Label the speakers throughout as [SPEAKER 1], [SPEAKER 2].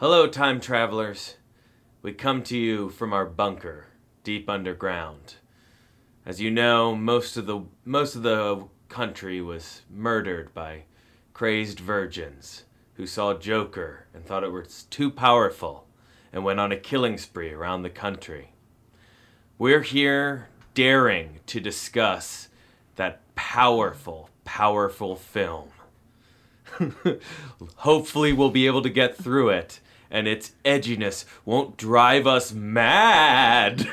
[SPEAKER 1] Hello, time travelers. We come to you from our bunker, deep underground. As you know, most of the most of the country was murdered by crazed virgins who saw Joker and thought it was too powerful and went on a killing spree around the country. We're here daring to discuss that powerful, powerful film. Hopefully, we'll be able to get through it, and its edginess won't drive us mad.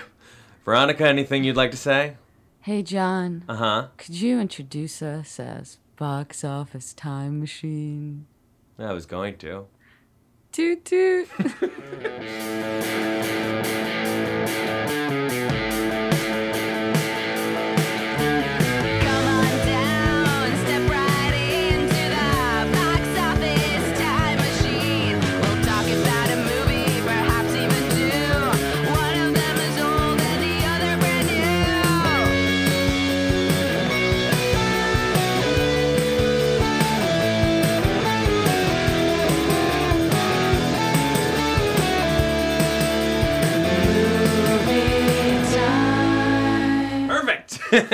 [SPEAKER 1] Veronica, anything you'd like to say?
[SPEAKER 2] Hey, John,
[SPEAKER 1] Uh huh.
[SPEAKER 2] could you introduce us as Box Office Time Machine?
[SPEAKER 1] I was going to.
[SPEAKER 2] Toot toot.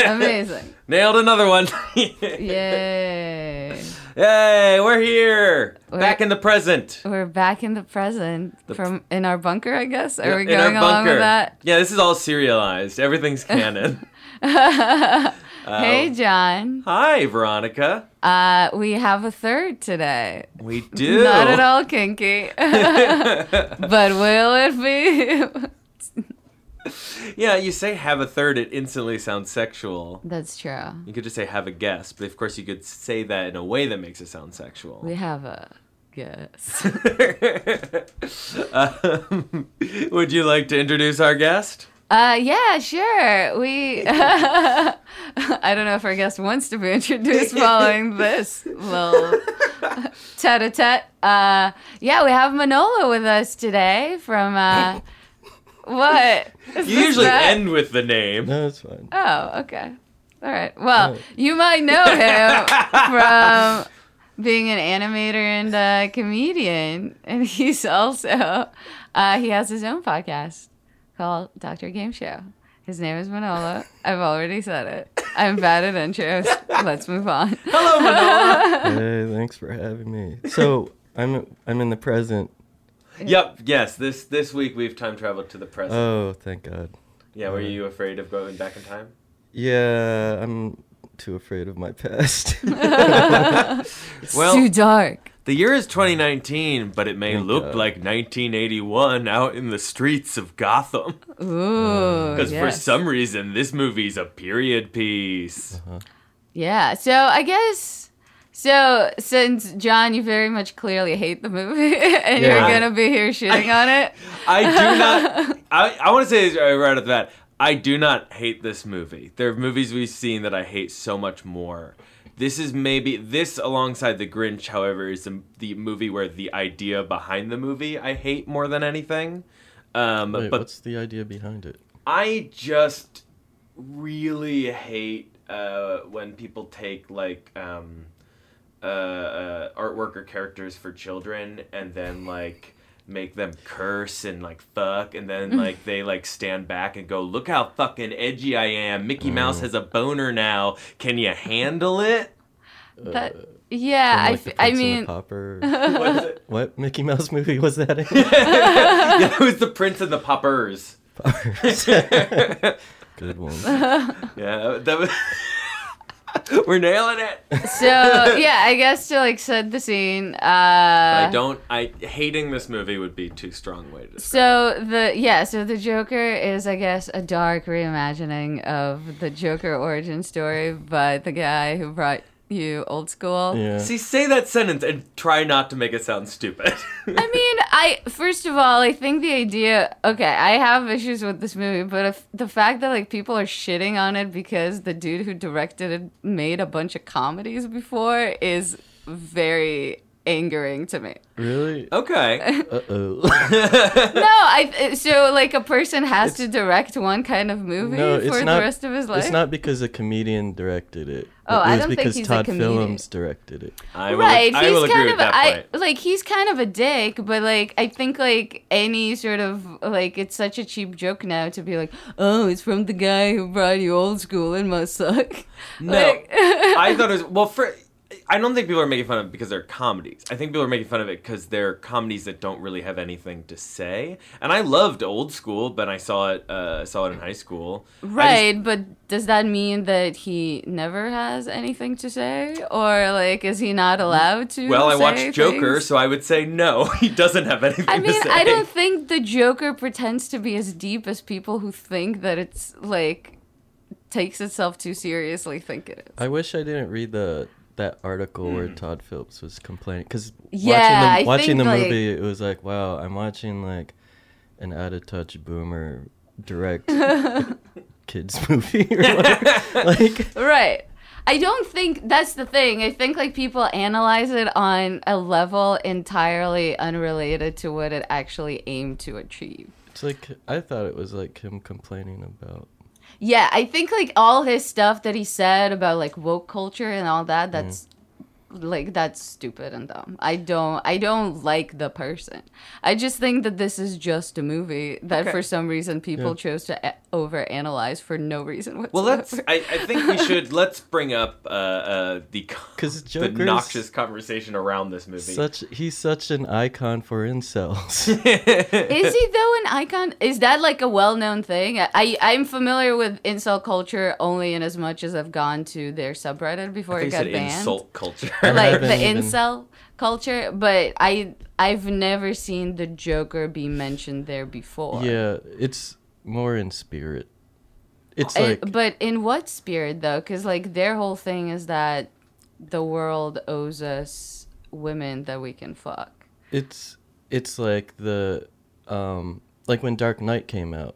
[SPEAKER 2] Amazing.
[SPEAKER 1] Nailed another one.
[SPEAKER 2] Yay.
[SPEAKER 1] Yay, we're here!
[SPEAKER 2] We're-
[SPEAKER 1] Back in the present.
[SPEAKER 2] We're back in the present from in our bunker, I guess. Are we going along with that?
[SPEAKER 1] Yeah, this is all serialized. Everything's canon. Uh,
[SPEAKER 2] hey, John.
[SPEAKER 1] Hi, Veronica.
[SPEAKER 2] Uh, we have a third today.
[SPEAKER 1] We do.
[SPEAKER 2] Not at all kinky. but will it be?
[SPEAKER 1] Yeah, you say have a third, it instantly sounds sexual.
[SPEAKER 2] That's true.
[SPEAKER 1] You could just say have a guest, but of course you could say that in a way that makes it sound sexual.
[SPEAKER 2] We have a guess.
[SPEAKER 1] um, would you like to introduce our guest?
[SPEAKER 2] Uh, yeah, sure. We. I don't know if our guest wants to be introduced following this little tete-a-tete. Uh, yeah, we have Manolo with us today from. Uh, what? Is
[SPEAKER 1] You usually
[SPEAKER 2] bad?
[SPEAKER 1] end with the name.
[SPEAKER 3] No, it's fine.
[SPEAKER 2] Oh, okay. All right. Well, you might know him from being an animator and a comedian, and he's also uh, he has his own podcast called Doctor Game Show. His name is Manolo. I've already said it. I'm bad at intros. Let's move on.
[SPEAKER 1] Hello, Manolo.
[SPEAKER 3] hey, thanks for having me. So I'm I'm in the present.
[SPEAKER 1] yep, yes. This this week we've time traveled to the present.
[SPEAKER 3] Oh, thank God.
[SPEAKER 1] yeah, were you afraid of going back in time?
[SPEAKER 3] Yeah, I'm too afraid of my past.
[SPEAKER 2] It's
[SPEAKER 1] Well-
[SPEAKER 2] too dark.
[SPEAKER 1] The year is 2019, but it may
[SPEAKER 3] Thank
[SPEAKER 1] look
[SPEAKER 3] God.
[SPEAKER 1] like 1981 out in the streets of Gotham.
[SPEAKER 2] Ooh.
[SPEAKER 1] Because for some reason, this movie's a period piece. Uh-huh.
[SPEAKER 2] Yeah. So I guess so since John, you very much clearly hate the movie and
[SPEAKER 3] Yeah.
[SPEAKER 2] you're gonna be here shitting on it.
[SPEAKER 1] I do not. I, I want to say this right off the bat. I do not hate this movie. There are movies we've seen that I hate so much more. This is maybe this alongside The Grinch, however, is the, the movie where the idea behind the movie I hate more than anything. Um,
[SPEAKER 3] Wait,
[SPEAKER 1] but
[SPEAKER 3] what's the idea behind it?
[SPEAKER 1] I just really hate uh, when people take like um, uh, uh, artwork or characters for children and then like make them curse and like fuck and then like they like stand back and go look how fucking edgy I am Mickey Mouse has a boner now can you handle it
[SPEAKER 2] That yeah,
[SPEAKER 3] From,
[SPEAKER 2] I,
[SPEAKER 3] like, the
[SPEAKER 2] f- I
[SPEAKER 3] Prince the
[SPEAKER 2] mean
[SPEAKER 3] Pauper.
[SPEAKER 1] what, is it?
[SPEAKER 3] what Mickey Mouse movie was that in?
[SPEAKER 1] yeah, it was the Prince and the Poppers
[SPEAKER 3] Paupers. Good one.
[SPEAKER 1] yeah that was we're nailing it
[SPEAKER 2] so yeah, I guess to like set the scene. Uh
[SPEAKER 1] I don't. I hating this movie would be too strong way to describe.
[SPEAKER 2] So the yeah, so the Joker is I guess a dark reimagining of the Joker origin story by the guy who brought you old school.
[SPEAKER 3] Yeah.
[SPEAKER 1] See, say that sentence and try not to make it sound stupid.
[SPEAKER 2] I mean, I first of all, I think the idea. Okay, I have issues with this movie, but if the fact that like people are shitting on it because the dude who directed it made a bunch of comedies before is very angering to me.
[SPEAKER 3] Really?
[SPEAKER 1] okay.
[SPEAKER 3] Uh oh.
[SPEAKER 2] No, I so like a person has to direct one kind of movie
[SPEAKER 3] no,
[SPEAKER 2] for
[SPEAKER 3] it's
[SPEAKER 2] the
[SPEAKER 3] not.
[SPEAKER 2] rest of his life.
[SPEAKER 3] It's not because a comedian directed it.
[SPEAKER 2] Oh,
[SPEAKER 3] it
[SPEAKER 2] I
[SPEAKER 3] was
[SPEAKER 2] don't think
[SPEAKER 3] because
[SPEAKER 2] he's a
[SPEAKER 3] Todd
[SPEAKER 2] comedian.
[SPEAKER 3] Phillips directed it.
[SPEAKER 1] I will,
[SPEAKER 2] right,
[SPEAKER 1] I
[SPEAKER 2] he's
[SPEAKER 1] will agree
[SPEAKER 2] kind
[SPEAKER 1] with
[SPEAKER 2] of
[SPEAKER 1] that
[SPEAKER 2] I
[SPEAKER 1] point.
[SPEAKER 2] like he's kind of a dick, but like I think like any sort of like it's such a cheap joke now to be like, oh, it's from the guy who brought you old school and must suck.
[SPEAKER 1] No,
[SPEAKER 2] Like-
[SPEAKER 1] I thought it was well. For I don't think people are making fun of it because they're comedies. I think people are making fun of it because they're comedies that don't really have anything to say. And I loved Old School, but I saw it. Uh, I saw it in high school. I just-
[SPEAKER 2] Right, but does that mean that he never has anything to say, or like is he not allowed to?
[SPEAKER 1] well, I
[SPEAKER 2] say
[SPEAKER 1] watched Joker, so I would say no. He doesn't have anything
[SPEAKER 2] I
[SPEAKER 1] to
[SPEAKER 2] mean,
[SPEAKER 1] say.
[SPEAKER 2] I don't think the Joker pretends to be as deep as people who think that it's like takes itself too seriously think it is.
[SPEAKER 3] I wish I didn't read the that article where hmm. Todd Phillips was complaining because
[SPEAKER 2] Yeah,
[SPEAKER 3] watching the, watching
[SPEAKER 2] think,
[SPEAKER 3] the
[SPEAKER 2] like-
[SPEAKER 3] movie, it was like, wow, I'm watching like an out of touch boomer direct kids movie. or like,
[SPEAKER 2] Right. I don't think that's the thing. I think like people analyze it on a level entirely unrelated to what it actually aimed to achieve.
[SPEAKER 3] it's like I thought it was like him complaining about.
[SPEAKER 2] Yeah, I think like all his stuff that he said about like woke culture and all that, mm-hmm. that's like that's stupid and dumb. I don't I don't like the person. I just think that this is just a movie that
[SPEAKER 1] Okay.
[SPEAKER 2] for some reason people
[SPEAKER 3] Yeah.
[SPEAKER 2] chose to a- overanalyze for no reason whatsoever.
[SPEAKER 1] Well, let's. I, I think we should. let's bring up uh, uh, the
[SPEAKER 3] 'Cause
[SPEAKER 1] the
[SPEAKER 3] Joker's
[SPEAKER 1] noxious conversation around this movie.
[SPEAKER 3] Such he's such an icon for incels.
[SPEAKER 2] Is he though an icon? Is that like a well-known thing? I I'm familiar with incel culture only in as much as I've gone to their subreddit before
[SPEAKER 1] I
[SPEAKER 2] it got
[SPEAKER 1] said
[SPEAKER 2] banned.
[SPEAKER 1] insult culture.
[SPEAKER 2] Like the
[SPEAKER 3] even-
[SPEAKER 2] incel culture, but I I've never seen the Joker be mentioned there before.
[SPEAKER 3] yeah, it's more in spirit. It's like
[SPEAKER 2] but in what spirit though? Because like their whole thing is that the world owes us women that we can fuck.
[SPEAKER 3] it's it's like the um like when Dark Knight came out.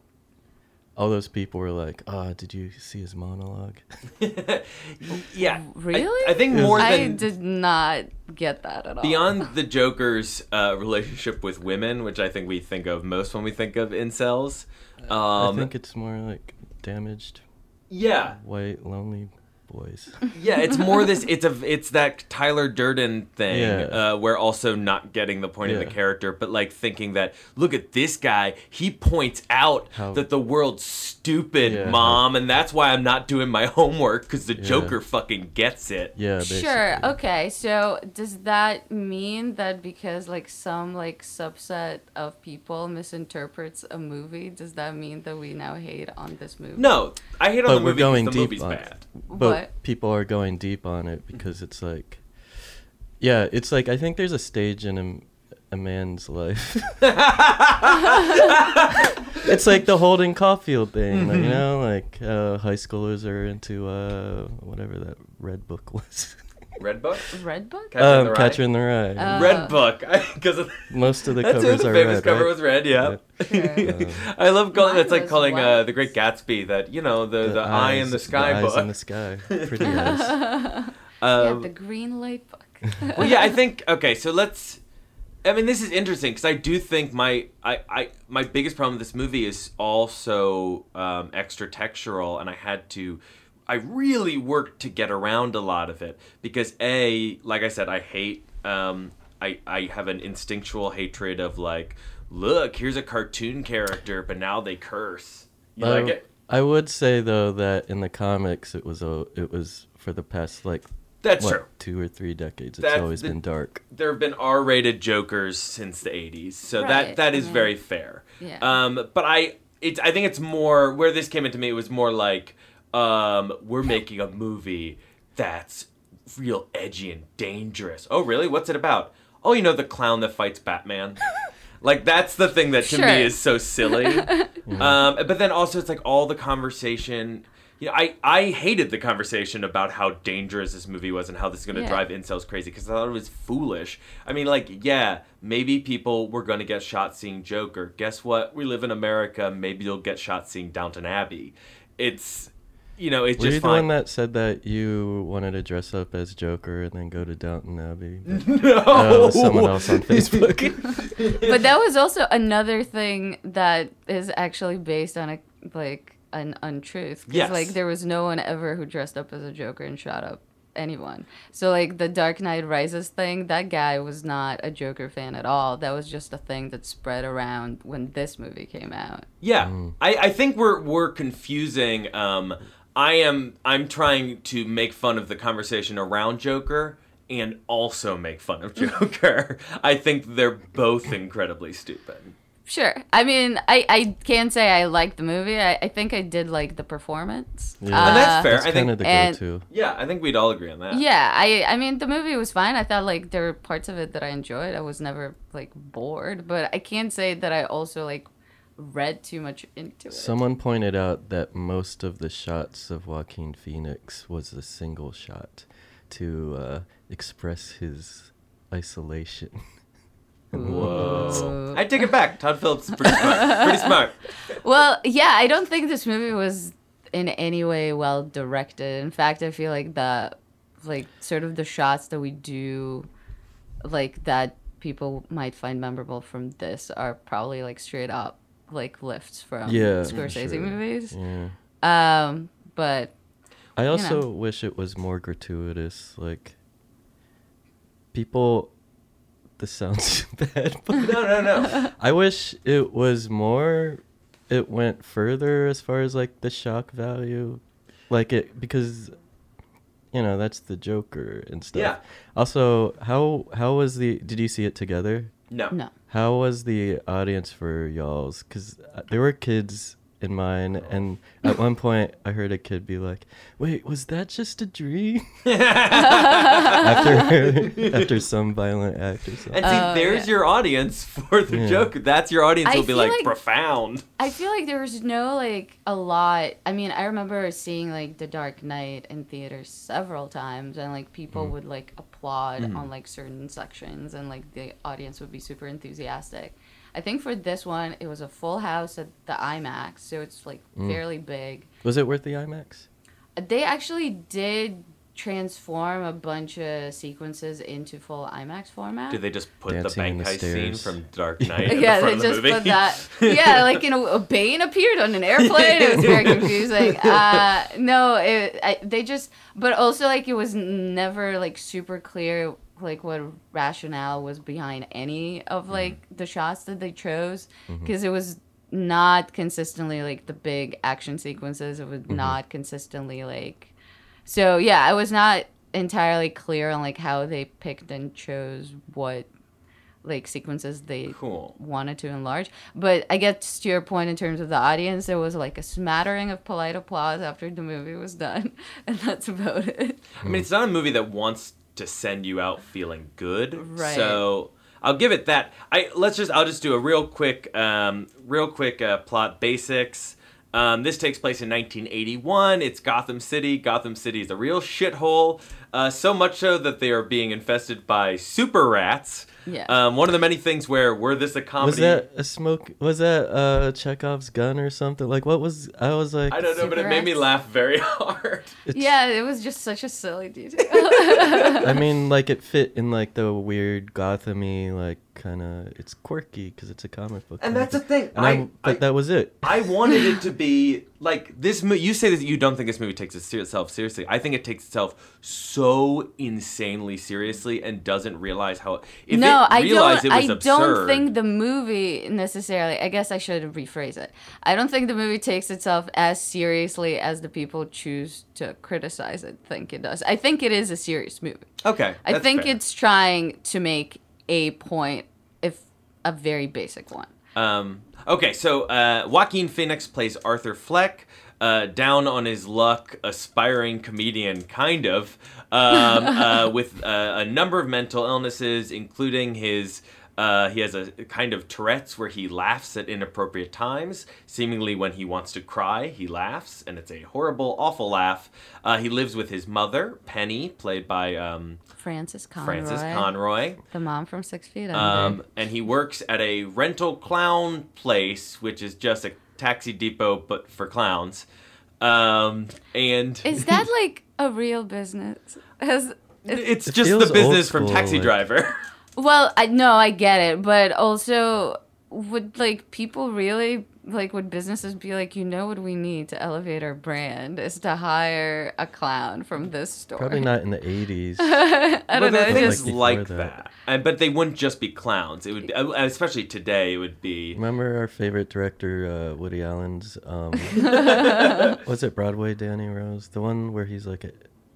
[SPEAKER 3] All those people were like, "Ah, did you see his monologue?"
[SPEAKER 1] yeah.
[SPEAKER 2] Really?
[SPEAKER 1] I, I think more
[SPEAKER 2] I
[SPEAKER 1] than
[SPEAKER 2] did not get that at all.
[SPEAKER 1] beyond the Joker's uh, relationship with women, which I think we think of most when we think of incels.
[SPEAKER 3] I
[SPEAKER 1] Um,
[SPEAKER 3] think it's more like damaged
[SPEAKER 1] yeah,
[SPEAKER 3] white lonely boys.
[SPEAKER 1] yeah. It's more this. It's a. It's that Tyler Durden thing,
[SPEAKER 3] Yeah.
[SPEAKER 1] uh, where also not getting the point of the character, but like thinking that look at this guy. He points out
[SPEAKER 3] How-
[SPEAKER 1] that the world's stupid,
[SPEAKER 3] Yeah, how-
[SPEAKER 1] mom, and that's why I'm not doing my homework because the
[SPEAKER 3] Yeah.
[SPEAKER 1] Joker fucking gets it.
[SPEAKER 3] Yeah, basically.
[SPEAKER 2] Sure. Okay. So does that mean that because like some like subset of people misinterprets a movie, does that mean that we now hate on this movie?
[SPEAKER 1] No, I hate on
[SPEAKER 3] But
[SPEAKER 1] the
[SPEAKER 3] we're
[SPEAKER 1] movie
[SPEAKER 3] going
[SPEAKER 1] the
[SPEAKER 3] deep
[SPEAKER 1] movie's
[SPEAKER 3] on
[SPEAKER 1] bad.
[SPEAKER 3] it. But
[SPEAKER 2] What?
[SPEAKER 3] people are going deep on it because it's like, yeah, it's like I think there's a stage in a, a man's life. it's like the Holden Caulfield thing, like, you know, like uh, high schoolers are into uh, whatever that red book was.
[SPEAKER 1] Red Book.
[SPEAKER 2] Red Book.
[SPEAKER 1] Catcher in the
[SPEAKER 3] um,
[SPEAKER 1] Rye?
[SPEAKER 3] Catcher in the Rye.
[SPEAKER 2] Uh,
[SPEAKER 1] Red Book, because
[SPEAKER 3] Most of the covers are red.
[SPEAKER 1] that's who
[SPEAKER 3] covers
[SPEAKER 1] the
[SPEAKER 3] are
[SPEAKER 1] famous
[SPEAKER 3] red,
[SPEAKER 1] cover
[SPEAKER 3] right?
[SPEAKER 1] was red. Yeah,
[SPEAKER 2] Sure.
[SPEAKER 1] I love calling.
[SPEAKER 2] Mine
[SPEAKER 1] That's like calling uh, the Great Gatsby. That you know the the, eye in the sky
[SPEAKER 3] eyes
[SPEAKER 1] book.
[SPEAKER 3] in the sky. Pretty eyes.
[SPEAKER 2] yeah,
[SPEAKER 1] Um,
[SPEAKER 2] the Green Light Book.
[SPEAKER 1] well, yeah, I think okay. So let's. I mean, this is interesting because I do think my I, I my biggest problem with this movie is also um, extra textural, and I had to. I really worked to get around a lot of it because a, like I said, I hate. Um, I I have an instinctual hatred of like, look, here's a cartoon character, but now they curse. You like
[SPEAKER 3] Um,
[SPEAKER 1] it?
[SPEAKER 3] I would say though that in the comics it was a it was for the past like
[SPEAKER 1] That's
[SPEAKER 3] what,
[SPEAKER 1] true.
[SPEAKER 3] two or three decades. It's
[SPEAKER 1] That's
[SPEAKER 3] always
[SPEAKER 1] the-
[SPEAKER 3] been dark.
[SPEAKER 1] there have been R-rated Jokers since the '80s, so that
[SPEAKER 2] Right,
[SPEAKER 1] that
[SPEAKER 2] I
[SPEAKER 1] is
[SPEAKER 2] mean,
[SPEAKER 1] very fair.
[SPEAKER 2] yeah.
[SPEAKER 1] Um, but I, it's I think it's more where this came into me. It was more like, um, we're making a movie that's real edgy and dangerous. Oh, really? What's it about? Oh, you know the clown that fights Batman. like that's the thing that to
[SPEAKER 2] Sure.
[SPEAKER 1] me is so silly. um, but then also it's like all the conversation. You know, I, I hated the conversation about how dangerous this movie was and how this is going to
[SPEAKER 2] Yeah.
[SPEAKER 1] drive incels crazy because I thought it was foolish. I mean, like, yeah, maybe people were going to get shot seeing Joker. Guess what? We live in America. Maybe you'll get shot seeing Downton Abbey. It's, you know, it's
[SPEAKER 3] Were you
[SPEAKER 1] just
[SPEAKER 3] the one that said that you wanted to dress up as Joker and then go to Downton Abbey? But,
[SPEAKER 1] no,
[SPEAKER 3] uh, someone else on Facebook.
[SPEAKER 2] but that was also another thing that is actually based on a like an untruth. 'Cause,
[SPEAKER 1] Yes.
[SPEAKER 2] Like there was no one ever who dressed up as a Joker and shot up anyone. So like the Dark Knight Rises thing, that guy was not a Joker fan at all. That was just a thing that spread around when this movie came out.
[SPEAKER 1] Yeah, I, I think we're we're confusing. Um, I am I'm trying to make fun of the conversation around Joker and also make fun of Joker. I think they're both incredibly stupid.
[SPEAKER 2] Sure. I mean, I, I can't say I liked the movie. I, I think I did like the performance.
[SPEAKER 3] Yeah.
[SPEAKER 1] And that's
[SPEAKER 2] Uh,
[SPEAKER 1] fair.
[SPEAKER 3] That's
[SPEAKER 1] I think
[SPEAKER 3] of the
[SPEAKER 2] and-
[SPEAKER 3] go-to.
[SPEAKER 1] yeah, I think we'd all agree on that.
[SPEAKER 2] Yeah, I I mean the movie was fine. I thought like there were parts of it that I enjoyed. I was never like bored, but I can't say that I also like read too much into it.
[SPEAKER 3] Someone pointed out that most of the shots of Joaquin Phoenix was a single shot to uh, express his isolation.
[SPEAKER 1] Whoa. I take it back. Todd Phillips is pretty smart. pretty smart.
[SPEAKER 2] Well, yeah, I don't think this movie was in any way well directed. In fact, I feel like the like sort of the shots that we do like that people might find memorable from this are probably like straight up like lifts from
[SPEAKER 3] Yeah,
[SPEAKER 2] Scorsese
[SPEAKER 3] sure.
[SPEAKER 2] movies.
[SPEAKER 3] Yeah.
[SPEAKER 2] Um, but
[SPEAKER 3] I also
[SPEAKER 2] know.
[SPEAKER 3] wish it was more gratuitous. Like, people. This sounds bad, but
[SPEAKER 1] No, no, no.
[SPEAKER 3] I wish it was more. It went further as far as like the shock value, like it because, you know, that's the Joker and stuff.
[SPEAKER 1] Yeah.
[SPEAKER 3] Also, how how was the? Did you see it together?
[SPEAKER 1] No.
[SPEAKER 2] no.
[SPEAKER 3] How was the audience for y'all's? Because uh, there were kids in mine, and at one point I heard a kid be like, "Wait, was that just a dream?" after after some violent act or something.
[SPEAKER 1] And see,
[SPEAKER 2] Oh,
[SPEAKER 1] there's
[SPEAKER 2] yeah.
[SPEAKER 1] your audience for the
[SPEAKER 3] Yeah.
[SPEAKER 1] joke. That's your audience
[SPEAKER 2] I
[SPEAKER 1] will be like,
[SPEAKER 2] like-
[SPEAKER 1] profound.
[SPEAKER 2] I feel like there was no like a lot. I mean, I remember seeing like The Dark Knight in theaters several times, and like people mm. would like applaud mm-hmm. on like certain sections, and like the audience would be super enthusiastic. I think for this one, it was a full house at the IMAX, so it's like fairly big.
[SPEAKER 3] Was it worth the IMAX?
[SPEAKER 2] They actually did transform a bunch of sequences into full IMAX format.
[SPEAKER 1] Did they just put
[SPEAKER 3] Dancing
[SPEAKER 1] the bank
[SPEAKER 3] the
[SPEAKER 1] heist scene from Dark Knight? in
[SPEAKER 2] yeah,
[SPEAKER 1] the
[SPEAKER 2] they
[SPEAKER 1] front
[SPEAKER 2] just
[SPEAKER 1] of the movie?
[SPEAKER 2] put that. Yeah, like you know, a Bane appeared on an airplane. It was very confusing. Uh, no, it, I, they just, but also like it was never like super clear like what rationale was behind any of mm-hmm. like the shots that they chose mm-hmm. because it was not consistently like the big action sequences. It was mm-hmm. not consistently like. So yeah, I was not entirely clear on like how they picked and chose what like sequences they
[SPEAKER 1] Cool.
[SPEAKER 2] wanted to enlarge. But I guess to your point in terms of the audience, there was like a smattering of polite applause after the movie was done, and that's about it.
[SPEAKER 1] I mean, it's not a movie that wants to send you out feeling good.
[SPEAKER 2] Right.
[SPEAKER 1] So I'll give it that. I let's just I'll just do a real quick, um, real quick uh, plot basics. Um, this takes place in 1981. It's Gotham City. Gotham City is a real shithole. Uh, so much so that they are being infested by super rats.
[SPEAKER 2] Yeah.
[SPEAKER 1] Um, one of the many things where were this a comedy?
[SPEAKER 3] Was that a smoke? Was that uh Chekhov's gun or something? Like what was? I was like,
[SPEAKER 1] I don't know, but it made me laugh very hard.
[SPEAKER 3] it's-
[SPEAKER 2] yeah, it was just such a silly detail.
[SPEAKER 3] I mean, like it fit in like the weird Gothamy, like kind of. It's quirky because it's a comic book.
[SPEAKER 1] And that's
[SPEAKER 3] of
[SPEAKER 1] the thing.
[SPEAKER 3] And
[SPEAKER 1] I,
[SPEAKER 3] I, but
[SPEAKER 1] I-
[SPEAKER 3] that was it.
[SPEAKER 1] I wanted it to be like this. Mo- you say that you don't think this movie takes itself seriously. I think it takes itself so insanely seriously and doesn't realize how. If
[SPEAKER 2] no,
[SPEAKER 1] it
[SPEAKER 2] I don't.
[SPEAKER 1] it was
[SPEAKER 2] I
[SPEAKER 1] absurd,
[SPEAKER 2] don't think the movie necessarily. I guess I should rephrase it. I don't think the movie takes itself as seriously as the people choose to criticize it think it does. I think it is a serious movie.
[SPEAKER 1] Okay,
[SPEAKER 2] I think
[SPEAKER 1] fair.
[SPEAKER 2] it's trying to make a point, if a very basic one.
[SPEAKER 1] Um, okay, so uh, Joaquin Phoenix plays Arthur Fleck, uh, down on his luck, aspiring comedian, kind of, um, uh, with uh, a number of mental illnesses, including his. Uh, he has a kind of Tourette's where he laughs at inappropriate times. Seemingly, when he wants to cry, he laughs, and it's a horrible, awful laugh. Uh, he lives with his mother, Penny, played by um,
[SPEAKER 2] Francis Conroy,
[SPEAKER 1] Frances Conroy.
[SPEAKER 2] the mom from Six Feet Under.
[SPEAKER 1] Um, and he works at a rental clown place, which is just a taxi depot but for clowns. Um, and
[SPEAKER 2] is that like a real business? Has
[SPEAKER 1] it's
[SPEAKER 3] It
[SPEAKER 1] just the business
[SPEAKER 3] old
[SPEAKER 1] from Taxi
[SPEAKER 3] like-
[SPEAKER 1] Driver.
[SPEAKER 2] Well, I no, I get it, but also would like people really like would businesses be like, you know what we need to elevate our brand is to hire a clown from this store.
[SPEAKER 3] Probably not in the 80s.
[SPEAKER 2] I
[SPEAKER 1] But
[SPEAKER 2] don't know.
[SPEAKER 1] there are
[SPEAKER 2] it
[SPEAKER 1] things
[SPEAKER 2] just-
[SPEAKER 3] Like
[SPEAKER 1] like, that,
[SPEAKER 3] that.
[SPEAKER 1] And, but they wouldn't just be clowns. It would, be, uh, especially today, it would be.
[SPEAKER 3] Remember our favorite director, uh, Woody Allen's, um, was it Broadway Danny Rose? The one where he's like a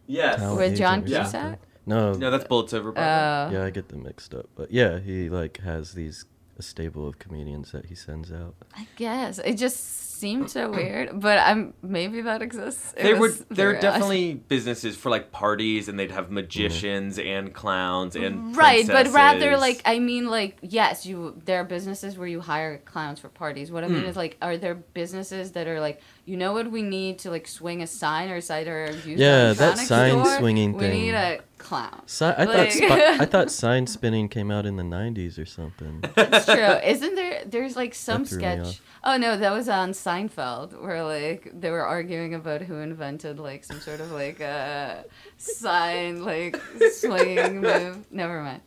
[SPEAKER 1] Yes.
[SPEAKER 2] With John
[SPEAKER 3] agent or
[SPEAKER 2] Cusack?
[SPEAKER 3] No,
[SPEAKER 1] No, that's Bullets Over Broadway.
[SPEAKER 2] Uh,
[SPEAKER 3] yeah, I get them mixed up. But yeah, he like has these a stable of comedians that he sends out.
[SPEAKER 2] I guess it just seemed so weird, but I'm maybe that exists. It
[SPEAKER 1] there were there are
[SPEAKER 2] very odd.
[SPEAKER 1] definitely businesses for like parties, and they'd have magicians and clowns and
[SPEAKER 2] right, but rather like I mean like yes, you there are businesses where you hire clowns for parties. What I mean hmm. is like are there businesses that are like you know what we need to like swing a sign or side or use
[SPEAKER 3] Yeah, that
[SPEAKER 2] electronics
[SPEAKER 3] sign
[SPEAKER 2] store?
[SPEAKER 3] swinging
[SPEAKER 2] we
[SPEAKER 3] thing.
[SPEAKER 2] We need a clown.
[SPEAKER 3] Si- I
[SPEAKER 2] Like-
[SPEAKER 3] thought spi- I thought sign spinning came out in the '90s or something.
[SPEAKER 2] That's true. Isn't there? There's like some sketch. Oh no, that was on Seinfeld, where like they were arguing about who invented like some sort of like uh, sign like swinging move. Never mind.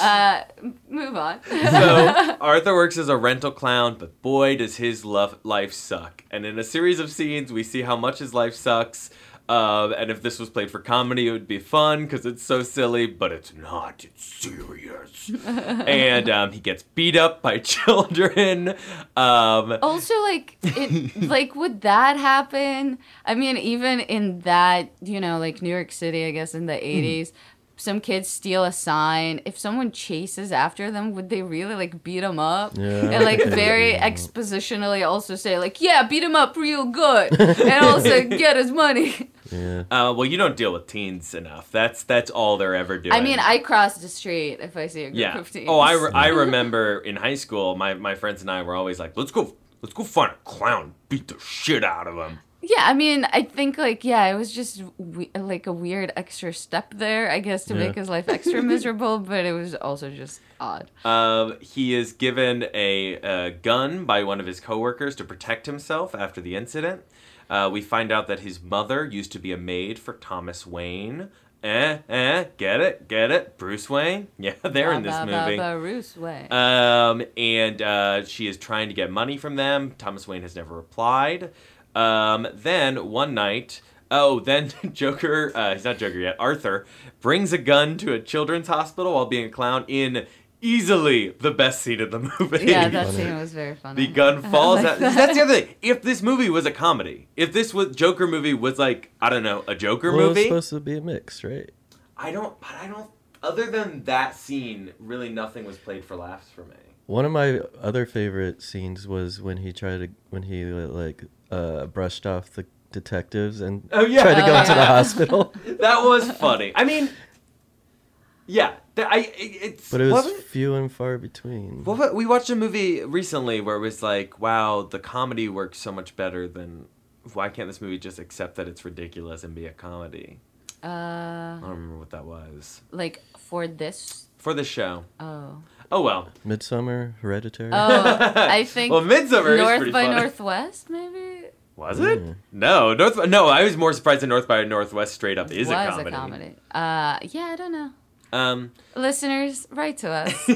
[SPEAKER 2] Uh, move on.
[SPEAKER 1] so Arthur works as a rental clown, but boy, does his love life suck. And in a series of scenes, we see how much his life sucks. Um, and if this was played for comedy, it would be fun because it's so silly, but it's not. It's serious. and um, he gets beat up by children. Um,
[SPEAKER 2] also, like it, like would that happen? I mean, even in that, you know, like New York City, I guess in the '80s. Some kids steal a sign. If someone chases after them, would they really like beat them up?
[SPEAKER 3] Yeah,
[SPEAKER 2] and like
[SPEAKER 3] think they would
[SPEAKER 2] very
[SPEAKER 3] beat 'em
[SPEAKER 2] expositionally also say like, yeah, beat him up real good, and also get his money.
[SPEAKER 3] Yeah.
[SPEAKER 1] uh, well, you don't deal with teens enough. That's that's all they're ever doing.
[SPEAKER 2] I mean, I cross the street if I see a group
[SPEAKER 1] yeah.
[SPEAKER 2] of teens.
[SPEAKER 1] Oh, I, re- I remember in high school, my, my friends and I were always like, let's go let's go find a clown, beat the shit out of him.
[SPEAKER 2] Yeah, I mean, I think like yeah, it was just we- like a weird extra step there, I guess, to
[SPEAKER 3] Yeah.
[SPEAKER 2] make his life extra miserable, but it was also just odd.
[SPEAKER 1] Um, he is given a, a gun by one of his coworkers to protect himself after the incident. Uh, we find out that his mother used to be a maid for Thomas Wayne. Eh, eh, get it, get it, Bruce Wayne. Yeah, they're in this
[SPEAKER 2] Ba, ba,
[SPEAKER 1] movie.
[SPEAKER 2] ba, Bruce Wayne.
[SPEAKER 1] Um, and uh, she is trying to get money from them. Thomas Wayne has never replied. Um, then one night, oh, then Joker, uh, he's not Joker yet, Arthur, brings a gun to a children's hospital while being a clown in easily the best scene of the movie.
[SPEAKER 2] yeah, that
[SPEAKER 3] funny.
[SPEAKER 2] scene was very funny.
[SPEAKER 1] The gun falls
[SPEAKER 2] like
[SPEAKER 1] out.
[SPEAKER 2] that.
[SPEAKER 1] That's the other thing. If this movie was a comedy, if this was Joker movie was like I don't know a Joker
[SPEAKER 3] Well,
[SPEAKER 1] movie,
[SPEAKER 3] it's supposed to be a mix, right?
[SPEAKER 1] I don't. But I don't. Other than that scene, really nothing was played for laughs for me.
[SPEAKER 3] One of my other favorite scenes was when he tried to when he like uh, brushed off the detectives and
[SPEAKER 1] Oh, yeah.
[SPEAKER 3] tried to go into the hospital.
[SPEAKER 1] That was funny. I mean, yeah, that, I it's.
[SPEAKER 3] But it was
[SPEAKER 1] wasn't-
[SPEAKER 3] few and far between.
[SPEAKER 1] What, we watched a movie recently where it was like, wow, the comedy works so much better than. Why can't this movie just accept that it's ridiculous and be a comedy?
[SPEAKER 2] Uh,
[SPEAKER 1] I don't remember what that was
[SPEAKER 2] like for this.
[SPEAKER 1] for the show.
[SPEAKER 2] Oh.
[SPEAKER 1] Oh well.
[SPEAKER 3] Midsommar, Hereditary.
[SPEAKER 2] Oh, I think
[SPEAKER 1] well, Midsommar is
[SPEAKER 2] North
[SPEAKER 1] pretty
[SPEAKER 2] by
[SPEAKER 1] funny.
[SPEAKER 2] Northwest, maybe.
[SPEAKER 1] Was it?
[SPEAKER 3] Mm.
[SPEAKER 1] No, North. No, I was more surprised that North by Northwest straight up is
[SPEAKER 2] was
[SPEAKER 1] a comedy.
[SPEAKER 2] a comedy. Uh, yeah, I don't know.
[SPEAKER 1] Um.
[SPEAKER 2] Listeners, write to us.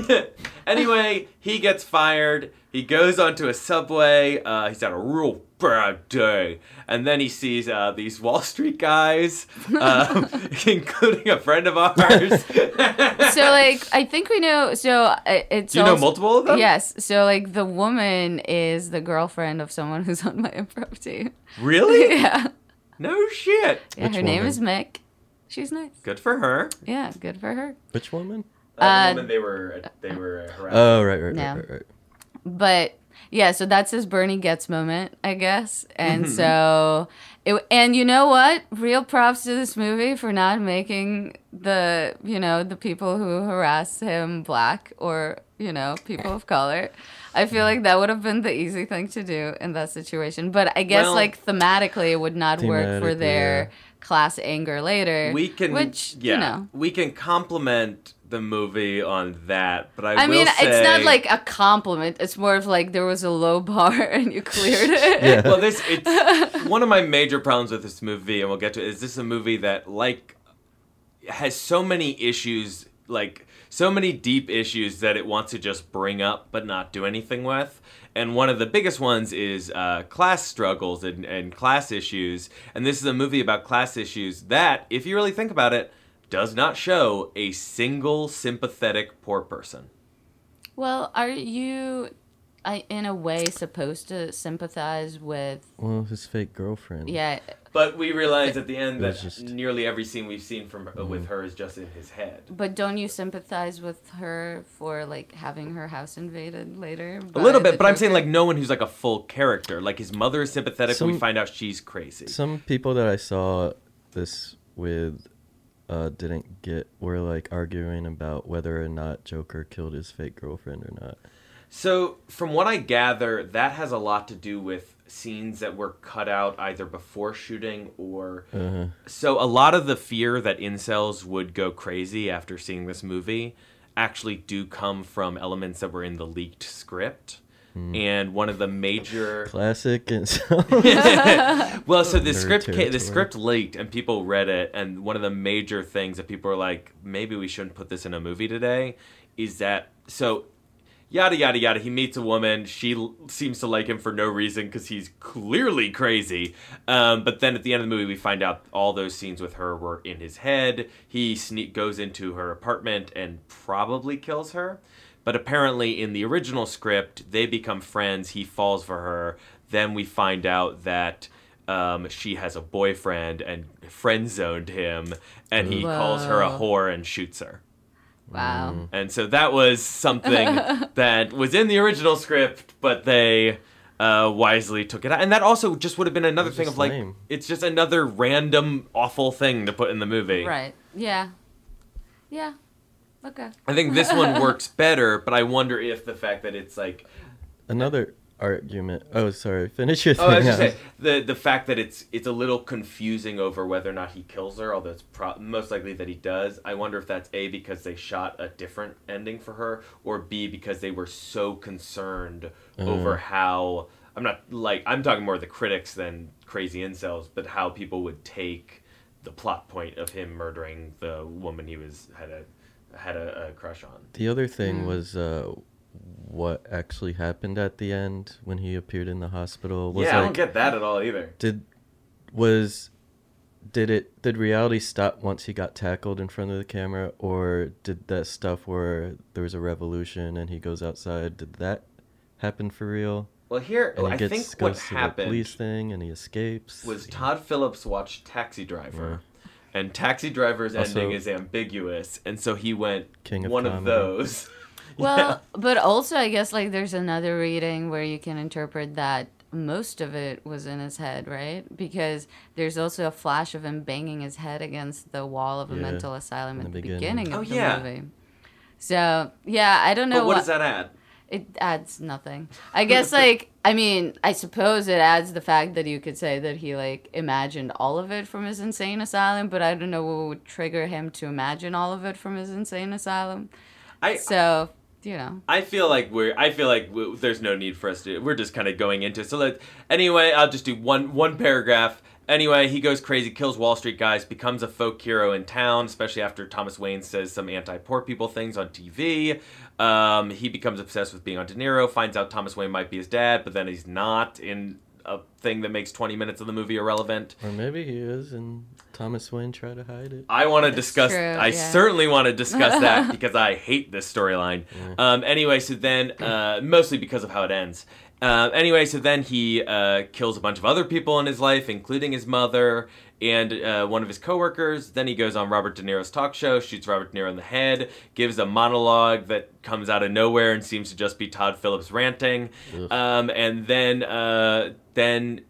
[SPEAKER 1] anyway, he gets fired. He goes onto a subway. Uh, he's had a real bad day, and then he sees uh, these Wall Street guys, um, including a friend of ours.
[SPEAKER 2] so like, I think we know. So uh, it's.
[SPEAKER 1] Do you know multiple of them?
[SPEAKER 2] Yes. So like, the woman is the girlfriend of someone who's on my improv team.
[SPEAKER 1] Really?
[SPEAKER 2] yeah.
[SPEAKER 1] No shit.
[SPEAKER 2] Yeah.
[SPEAKER 3] Which
[SPEAKER 2] her name is Mick. She's nice.
[SPEAKER 1] Good for her.
[SPEAKER 2] Yeah. Good for her.
[SPEAKER 3] Which woman?
[SPEAKER 1] Uh,
[SPEAKER 2] Uh,
[SPEAKER 1] the woman they were they were harassing.
[SPEAKER 3] Oh, right, right,
[SPEAKER 2] No.
[SPEAKER 3] right, right, right.
[SPEAKER 2] but yeah, so that's his Bernie Goetz moment, I guess. And
[SPEAKER 1] Mm-hmm.
[SPEAKER 2] so, it, and you know what? Real props to this movie for not making the, you know, the people who harass him black or, you know, people of color. I feel like that would have been the easy thing to do in that situation. But I guess,
[SPEAKER 1] Well-
[SPEAKER 2] like, thematically, it would not work for their
[SPEAKER 3] yeah.
[SPEAKER 2] class anger later.
[SPEAKER 1] we can
[SPEAKER 2] which,
[SPEAKER 1] yeah
[SPEAKER 2] you know.
[SPEAKER 1] we can compliment the movie on that, but I,
[SPEAKER 2] I
[SPEAKER 1] will
[SPEAKER 2] mean, it's not like a compliment. It's more of like there was a low bar and you cleared it.
[SPEAKER 3] Yeah.
[SPEAKER 1] well, this it's one of my major problems with this movie, and we'll get to. it, Is this a movie that like has so many issues, like so many deep issues that it wants to just bring up but not do anything with. And one of the biggest ones is uh, class struggles and, and class issues. And this is a movie about class issues that, if you really think about it, does not show a single sympathetic poor person.
[SPEAKER 2] Well, are you, I, in a way, supposed to sympathize with?
[SPEAKER 3] Well, his fake girlfriend.
[SPEAKER 2] Yeah,
[SPEAKER 1] But we realize at the end that
[SPEAKER 3] just-
[SPEAKER 1] nearly every scene we've seen from uh, with her is just in his head.
[SPEAKER 2] but don't you sympathize with her for like having her house invaded later?
[SPEAKER 1] A little bit,
[SPEAKER 2] the
[SPEAKER 1] but I'm saying like no one who's like a full character. Like his mother is sympathetic, but we find out she's crazy.
[SPEAKER 3] Some people that I saw this with uh, didn't get were like arguing about whether or not Joker killed his fake girlfriend or not.
[SPEAKER 1] So, from what I gather, that has a lot to do with scenes that were cut out either before shooting or.
[SPEAKER 3] Uh-huh.
[SPEAKER 1] So, a lot of the fear that incels would go crazy after seeing this movie actually do come from elements that were in the leaked script. And one of the major.
[SPEAKER 3] Classic and so
[SPEAKER 1] well, so the
[SPEAKER 3] Nerd
[SPEAKER 1] script ca- the script leaked and people read it, and one of the major things that people were like, maybe we shouldn't put this in a movie today, is that so. Yada yada yada. He meets a woman. She l- seems to like him for no reason because he's clearly crazy. Um, but then at the end of the movie, we find out all those scenes with her were in his head. He sneak goes into her apartment and probably kills her. But apparently, in the original script, they become friends. He falls for her. Then we find out that um, she has a boyfriend and friend zoned him, and he calls her a whore and shoots her.
[SPEAKER 2] wow.
[SPEAKER 1] And so that was something that was in the original script, but they uh, wisely took it out. And that also just would have been another thing
[SPEAKER 3] just
[SPEAKER 1] of like,
[SPEAKER 3] lame.
[SPEAKER 1] it's just another random awful thing to put in the movie.
[SPEAKER 2] Right. Yeah. Yeah. Okay.
[SPEAKER 1] I think this one works better, but I wonder if the fact that it's like
[SPEAKER 3] another argument. Oh, sorry. Finish your thing.
[SPEAKER 1] Oh, I was just saying the the fact that it's it's a little confusing over whether or not he kills her, although it's pro- most likely that he does. I wonder if that's a because they shot a different ending for her, or b because they were so concerned uh-huh. over how I'm not like I'm talking more of the critics than crazy incels, but how people would take the plot point of him murdering the woman he was had a had a, a crush on.
[SPEAKER 3] The other thing
[SPEAKER 2] Mm.
[SPEAKER 3] was uh, what actually happened at the end when he appeared in the hospital. Was
[SPEAKER 1] yeah, I don't get that at all either.
[SPEAKER 3] did was did it did reality stop once he got tackled in front of the camera, or did that stuff where there was a revolution and he goes outside? Did that happen for real?
[SPEAKER 1] Well, here
[SPEAKER 3] And he
[SPEAKER 1] I
[SPEAKER 3] gets
[SPEAKER 1] think
[SPEAKER 3] goes
[SPEAKER 1] what
[SPEAKER 3] to the
[SPEAKER 1] happened
[SPEAKER 3] police thing and he escapes.
[SPEAKER 1] was Todd Phillips watched Taxi Driver, and Taxi Driver's
[SPEAKER 3] Also-
[SPEAKER 1] ending is ambiguous, and so he went
[SPEAKER 3] King of
[SPEAKER 1] one of those.
[SPEAKER 2] Well, but also I guess like there's another reading where you can interpret that most of it was in his head, right? Because there's also a flash of him banging his head against the wall of a
[SPEAKER 3] Yeah,
[SPEAKER 2] mental asylum
[SPEAKER 3] in
[SPEAKER 2] at
[SPEAKER 3] the
[SPEAKER 2] the
[SPEAKER 3] beginning.
[SPEAKER 2] beginning,
[SPEAKER 1] Oh,
[SPEAKER 2] of the
[SPEAKER 1] yeah.
[SPEAKER 2] movie. So yeah, I don't know
[SPEAKER 1] but what does that add?
[SPEAKER 2] It adds nothing. I guess like I mean, I suppose it adds the fact that you could say that he like imagined all of it from his insane asylum, but I don't know what would trigger him to imagine all of it from his insane asylum.
[SPEAKER 1] I
[SPEAKER 2] So, you know.
[SPEAKER 1] I feel like we're. I feel like w there's no need for us to. We're just kind of going into. So let. Anyway, I'll just do one one paragraph. Anyway, he goes crazy, kills Wall Street guys, becomes a folk hero in town, especially after Thomas Wayne says some anti-poor people things on TV. Um, he becomes obsessed with being on De Niro, finds out Thomas Wayne might be his dad, but then he's not in a thing that makes 20 minutes of the movie irrelevant.
[SPEAKER 3] or maybe he is, and Thomas Wayne tried to hide it.
[SPEAKER 1] I want to discuss.
[SPEAKER 2] true,
[SPEAKER 1] I
[SPEAKER 2] yeah.
[SPEAKER 1] certainly want to discuss that because I hate this storyline. Um, anyway, so then uh, mostly because of how it ends. Uh, anyway, so then he uh, kills a bunch of other people in his life, including his mother and uh, one of his coworkers. Then he goes on Robert De Niro's talk show, shoots Robert De Niro in the head, gives a monologue that comes out of nowhere and seems to just be Todd Phillips ranting. Um, and then uh, then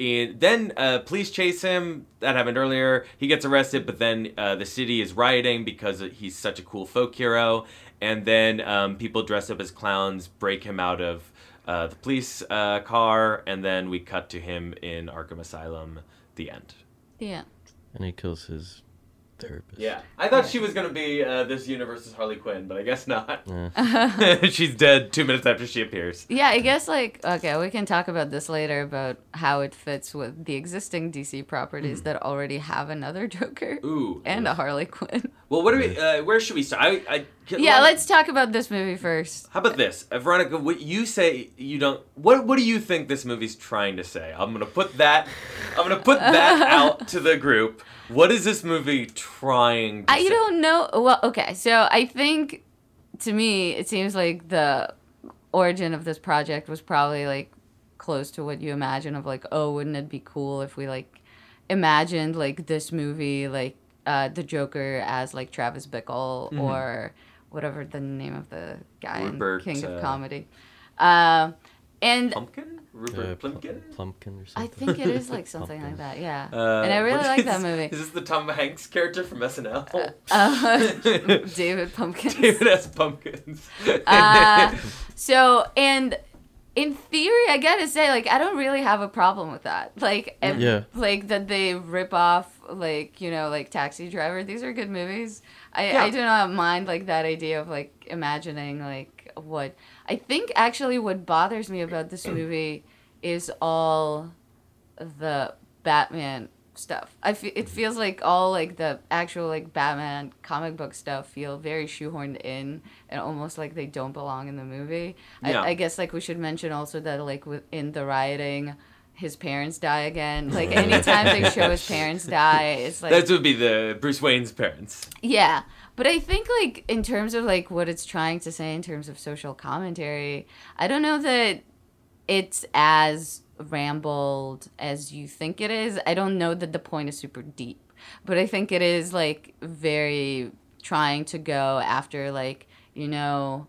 [SPEAKER 1] and then uh, police chase him. That happened earlier. He gets arrested, but then uh, the city is rioting because he's such a cool folk hero. And then um, people dressed up as clowns break him out of uh, the police uh, car, and then we cut to him in Arkham Asylum. The end.
[SPEAKER 2] Yeah.
[SPEAKER 3] And he kills his therapist.
[SPEAKER 1] Yeah, I thought she was gonna be uh, this universe's Harley Quinn, but I guess not.
[SPEAKER 3] Yeah.
[SPEAKER 1] She's dead two minutes after she appears.
[SPEAKER 2] Yeah, I guess like okay, we can talk about this later about how it fits with the existing DC properties that already have another Joker.
[SPEAKER 1] Ooh.
[SPEAKER 2] and a Harley Quinn.
[SPEAKER 1] Well, what do we? Uh, where should we start? I, I,
[SPEAKER 2] Yeah, let's talk about this movie first.
[SPEAKER 1] How about this, uh, Veronica? What you say? You don't. What What do you think this movie's trying to say? I'm gonna put that. I'm gonna put that out to the group. What is this movie trying? to
[SPEAKER 2] I
[SPEAKER 1] say?
[SPEAKER 2] don't know. Well, okay, so I think to me it seems like the origin of this project was probably like close to what you imagine of like, oh, wouldn't it be cool if we like imagined like this movie like uh, the Joker as like Travis Bickle or whatever the name of the guy
[SPEAKER 1] Rupert,
[SPEAKER 2] in King
[SPEAKER 1] uh,
[SPEAKER 2] of Comedy. Um, and
[SPEAKER 1] Pumpkin,
[SPEAKER 3] Uh,
[SPEAKER 1] Rupert
[SPEAKER 3] Plum-
[SPEAKER 1] Plimpkin.
[SPEAKER 3] Plumpkin or something.
[SPEAKER 2] I think it is like something like that, yeah.
[SPEAKER 1] Uh,
[SPEAKER 2] and I really
[SPEAKER 1] what
[SPEAKER 2] like that
[SPEAKER 1] is-
[SPEAKER 2] movie.
[SPEAKER 1] Is this the Tom Hanks character from SNL?
[SPEAKER 2] Uh, David Pumpkins.
[SPEAKER 1] David S. Pumpkins.
[SPEAKER 2] Uh, so and in theory i gotta say like i don't really have a problem with that like if,
[SPEAKER 3] Yeah.
[SPEAKER 2] like that they rip off like you know like taxi driver these are good movies i
[SPEAKER 1] Yeah.
[SPEAKER 2] i do not mind like that idea of like imagining like what i think actually what bothers me about this movie is all the batman stuff I fe- it feels like all like the actual like batman comic book stuff feel very shoehorned in and almost like they don't belong in the movie
[SPEAKER 1] Yeah.
[SPEAKER 2] I, I guess like we should mention also that like within the rioting his parents die again like anytime they show his parents die it's like
[SPEAKER 1] that would be the Bruce Wayne's parents.
[SPEAKER 2] yeah, but I think like in terms of like what it's trying to say in terms of social commentary, I don't know that it's as rambled as you think it is. I don't know that the point is super deep, but I think it is like very trying to go after like, you know,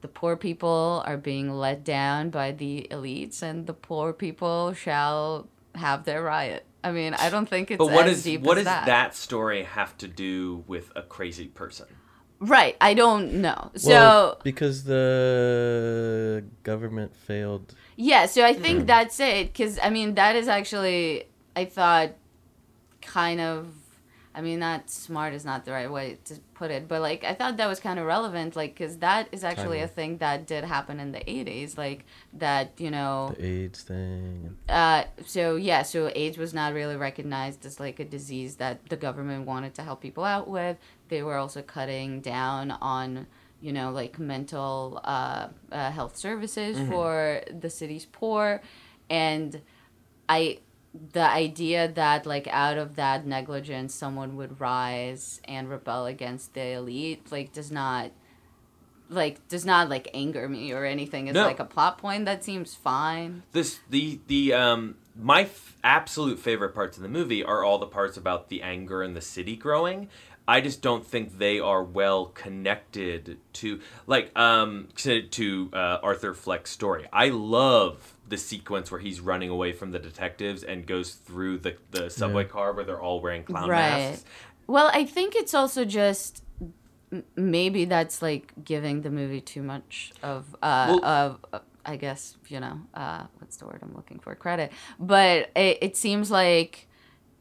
[SPEAKER 2] the poor people are being let down by the elites and the poor people shall have their riot. I mean, I don't think it's
[SPEAKER 1] But what
[SPEAKER 2] as
[SPEAKER 1] is
[SPEAKER 2] deep
[SPEAKER 1] what does
[SPEAKER 2] that.
[SPEAKER 1] that story have to do with a crazy person?
[SPEAKER 2] Right. I don't know. So
[SPEAKER 3] Well, because the government failed.
[SPEAKER 2] Yeah. So I think that's it. Because I mean, that is actually I thought kind of. I mean, not smart is not the right way to put it, but like I thought that was kind of relevant, like because that is actually a thing that did happen in the '80s, like that you know.
[SPEAKER 3] The AIDS thing.
[SPEAKER 2] Uh, so yeah, so AIDS was not really recognized as like a disease that the government wanted to help people out with. They were also cutting down on, you know, like mental uh, uh, health services for the city's poor, and I, the idea that like out of that negligence someone would rise and rebel against the elite like does not like does not like anger me or anything. It's
[SPEAKER 1] No.
[SPEAKER 2] like a plot point that seems fine.
[SPEAKER 1] This the the um my f- absolute favorite parts of the movie are all the parts about the anger in the city growing. I just don't think they are well connected to like um to, to uh, Arthur Fleck's story. I love the sequence where he's running away from the detectives and goes through the the subway car where they're all wearing clown masks.
[SPEAKER 2] Well, I think it's also just maybe that's like giving the movie too much of uh
[SPEAKER 1] Well-
[SPEAKER 2] of uh, I guess you know uh what's the word I'm looking for credit, but it, it seems like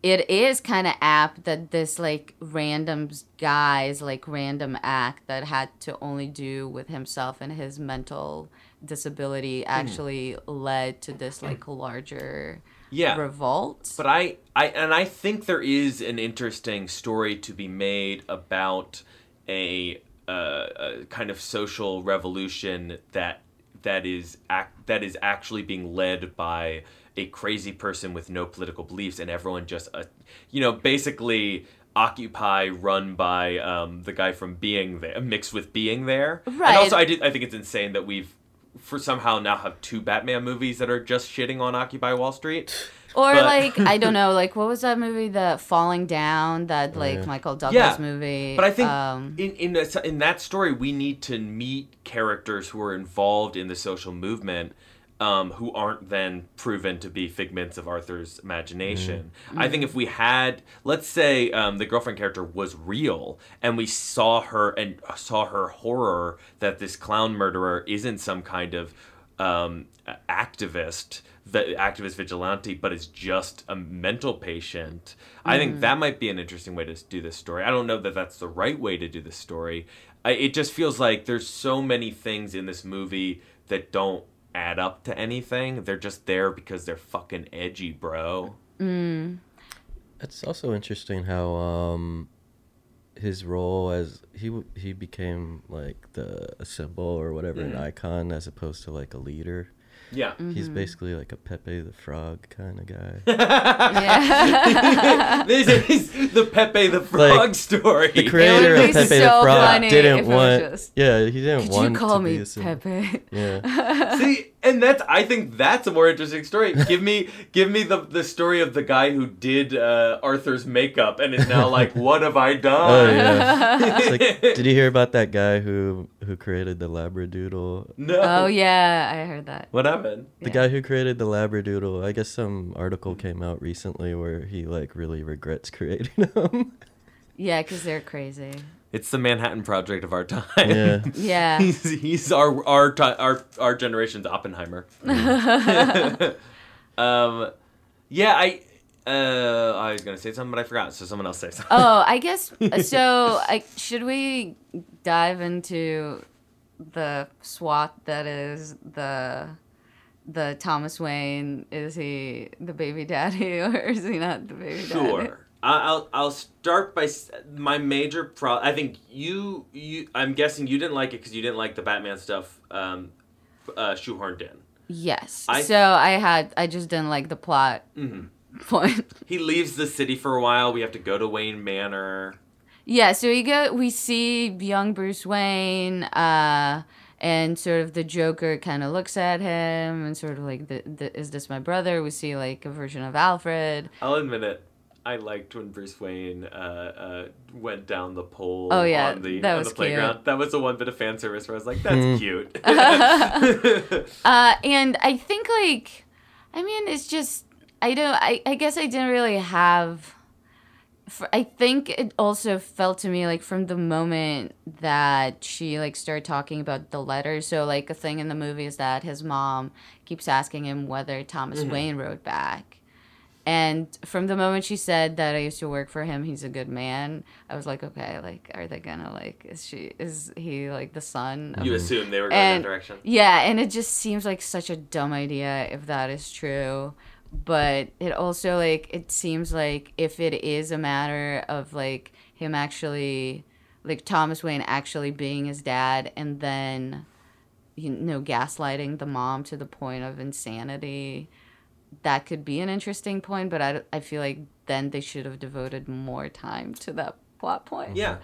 [SPEAKER 2] it is kind of apt that this like random guy's like random act that had to only do with himself and his mental disability actually led to this like larger
[SPEAKER 1] Yeah.
[SPEAKER 2] revolt.
[SPEAKER 1] But I, I, and I think there is an interesting story to be made about a, uh, a kind of social revolution that that is act, that is actually being led by a crazy person with no political beliefs, and everyone just, uh, you know, basically. Occupy, run by um, the guy from Being There, mixed with Being There. And
[SPEAKER 2] Right.
[SPEAKER 1] also, I did. I think it's insane that we've, for somehow now have two Batman movies that are just shitting on Occupy Wall Street.
[SPEAKER 2] Or
[SPEAKER 1] But-
[SPEAKER 2] like I don't know, like what was that movie, the Falling Down, that like
[SPEAKER 3] yeah.
[SPEAKER 2] Michael Douglas
[SPEAKER 1] Yeah,
[SPEAKER 2] movie?
[SPEAKER 1] But I think
[SPEAKER 2] um,
[SPEAKER 1] in in, a, in that story, we need to meet characters who are involved in the social movement, um, who aren't then proven to be figments of Arthur's imagination. I think if we had, let's say, um, the girlfriend character was real, and we saw her and saw her horror that this clown murderer isn't some kind of um, activist, the activist vigilante, but is just a mental patient. I think that might be an interesting way to do this story. I don't know that that's the right way to do this story. I, it just feels like there's so many things in this movie that don't add up to anything. They're just there because they're fucking edgy, bro.
[SPEAKER 3] It's also interesting how um his role as he he became like the a symbol or whatever an icon as opposed to like a leader.
[SPEAKER 1] Yeah.
[SPEAKER 3] He's mm-hmm. basically like a Pepe the Frog kind of guy.
[SPEAKER 2] Yeah.
[SPEAKER 1] this is the Pepe the Frog story.
[SPEAKER 3] The creator of
[SPEAKER 2] be
[SPEAKER 3] Pepe the Frog
[SPEAKER 2] funny
[SPEAKER 3] didn't
[SPEAKER 2] if it was
[SPEAKER 3] want.
[SPEAKER 2] just,
[SPEAKER 3] yeah, he didn't
[SPEAKER 2] Could
[SPEAKER 3] want
[SPEAKER 2] you call
[SPEAKER 3] to be
[SPEAKER 2] me
[SPEAKER 3] a.
[SPEAKER 2] Pepe?
[SPEAKER 3] Yeah.
[SPEAKER 1] See, and that's I think that's a more interesting story. Give me give me the the story of the guy who did uh, Arthur's makeup and is now like, what have I done?
[SPEAKER 3] Oh yeah. It's like, did you hear about that guy who who created the Labradoodle?
[SPEAKER 1] No.
[SPEAKER 2] Oh yeah, I heard that.
[SPEAKER 1] What happened?
[SPEAKER 3] The
[SPEAKER 2] Yeah.
[SPEAKER 3] guy who created the Labradoodle, I guess some article came out recently where he like really regrets creating them.
[SPEAKER 2] Yeah, because they're crazy.
[SPEAKER 1] It's the Manhattan Project of our time.
[SPEAKER 3] Yeah.
[SPEAKER 2] Yeah.
[SPEAKER 1] he's he's our our ti our our generation's Oppenheimer. um, yeah, I uh I was gonna say something, but I forgot. So someone else say something.
[SPEAKER 2] oh, I guess so. I should we dive into the SWAT that is the the Thomas Wayne? Is he the baby daddy or is he not the baby daddy?
[SPEAKER 1] Sure. I- I'll I'll start by my major pro. I think you you. I'm guessing you didn't like it because you didn't like the Batman stuff. Um, uh, shoehorned in.
[SPEAKER 2] Yes.
[SPEAKER 1] I-
[SPEAKER 2] so I had I just didn't like the plot
[SPEAKER 1] Mhm.
[SPEAKER 2] point.
[SPEAKER 1] He leaves the city for a while. We have to go to Wayne Manor.
[SPEAKER 2] Yeah, so we go we see young Bruce Wayne, uh, and sort of the Joker kind of looks at him and sort of like, the, the, is this my brother? We see like a version of Alfred.
[SPEAKER 1] I'll admit it. I liked when Bruce Wayne uh, uh, went down the pole
[SPEAKER 2] Oh, yeah,
[SPEAKER 1] on the,
[SPEAKER 2] that
[SPEAKER 1] on
[SPEAKER 2] was
[SPEAKER 1] the playground.
[SPEAKER 2] cute.
[SPEAKER 1] That was the one bit of fan service where I was like, that's cute.
[SPEAKER 2] Uh, and I think like, I mean, it's just I don't. I, I guess I didn't really have. For, I think it also felt to me like from the moment that she like started talking about the letter. So like a thing in the movie is that his mom keeps asking him whether Thomas Wayne wrote back. And from the moment she said that I used to work for him, he's a good man. I was like, okay, like, are they gonna like? Is she? Is he like the son? Of
[SPEAKER 1] you assume they were going
[SPEAKER 2] and
[SPEAKER 1] that direction.
[SPEAKER 2] yeah, and it just seems like such a dumb idea if that is true. But it also like it seems like if it is a matter of like him actually like Thomas Wayne actually being his dad and then you know gaslighting the mom to the point of insanity that could be an interesting point but I, I feel like then they should have devoted more time to that plot point
[SPEAKER 1] Yeah,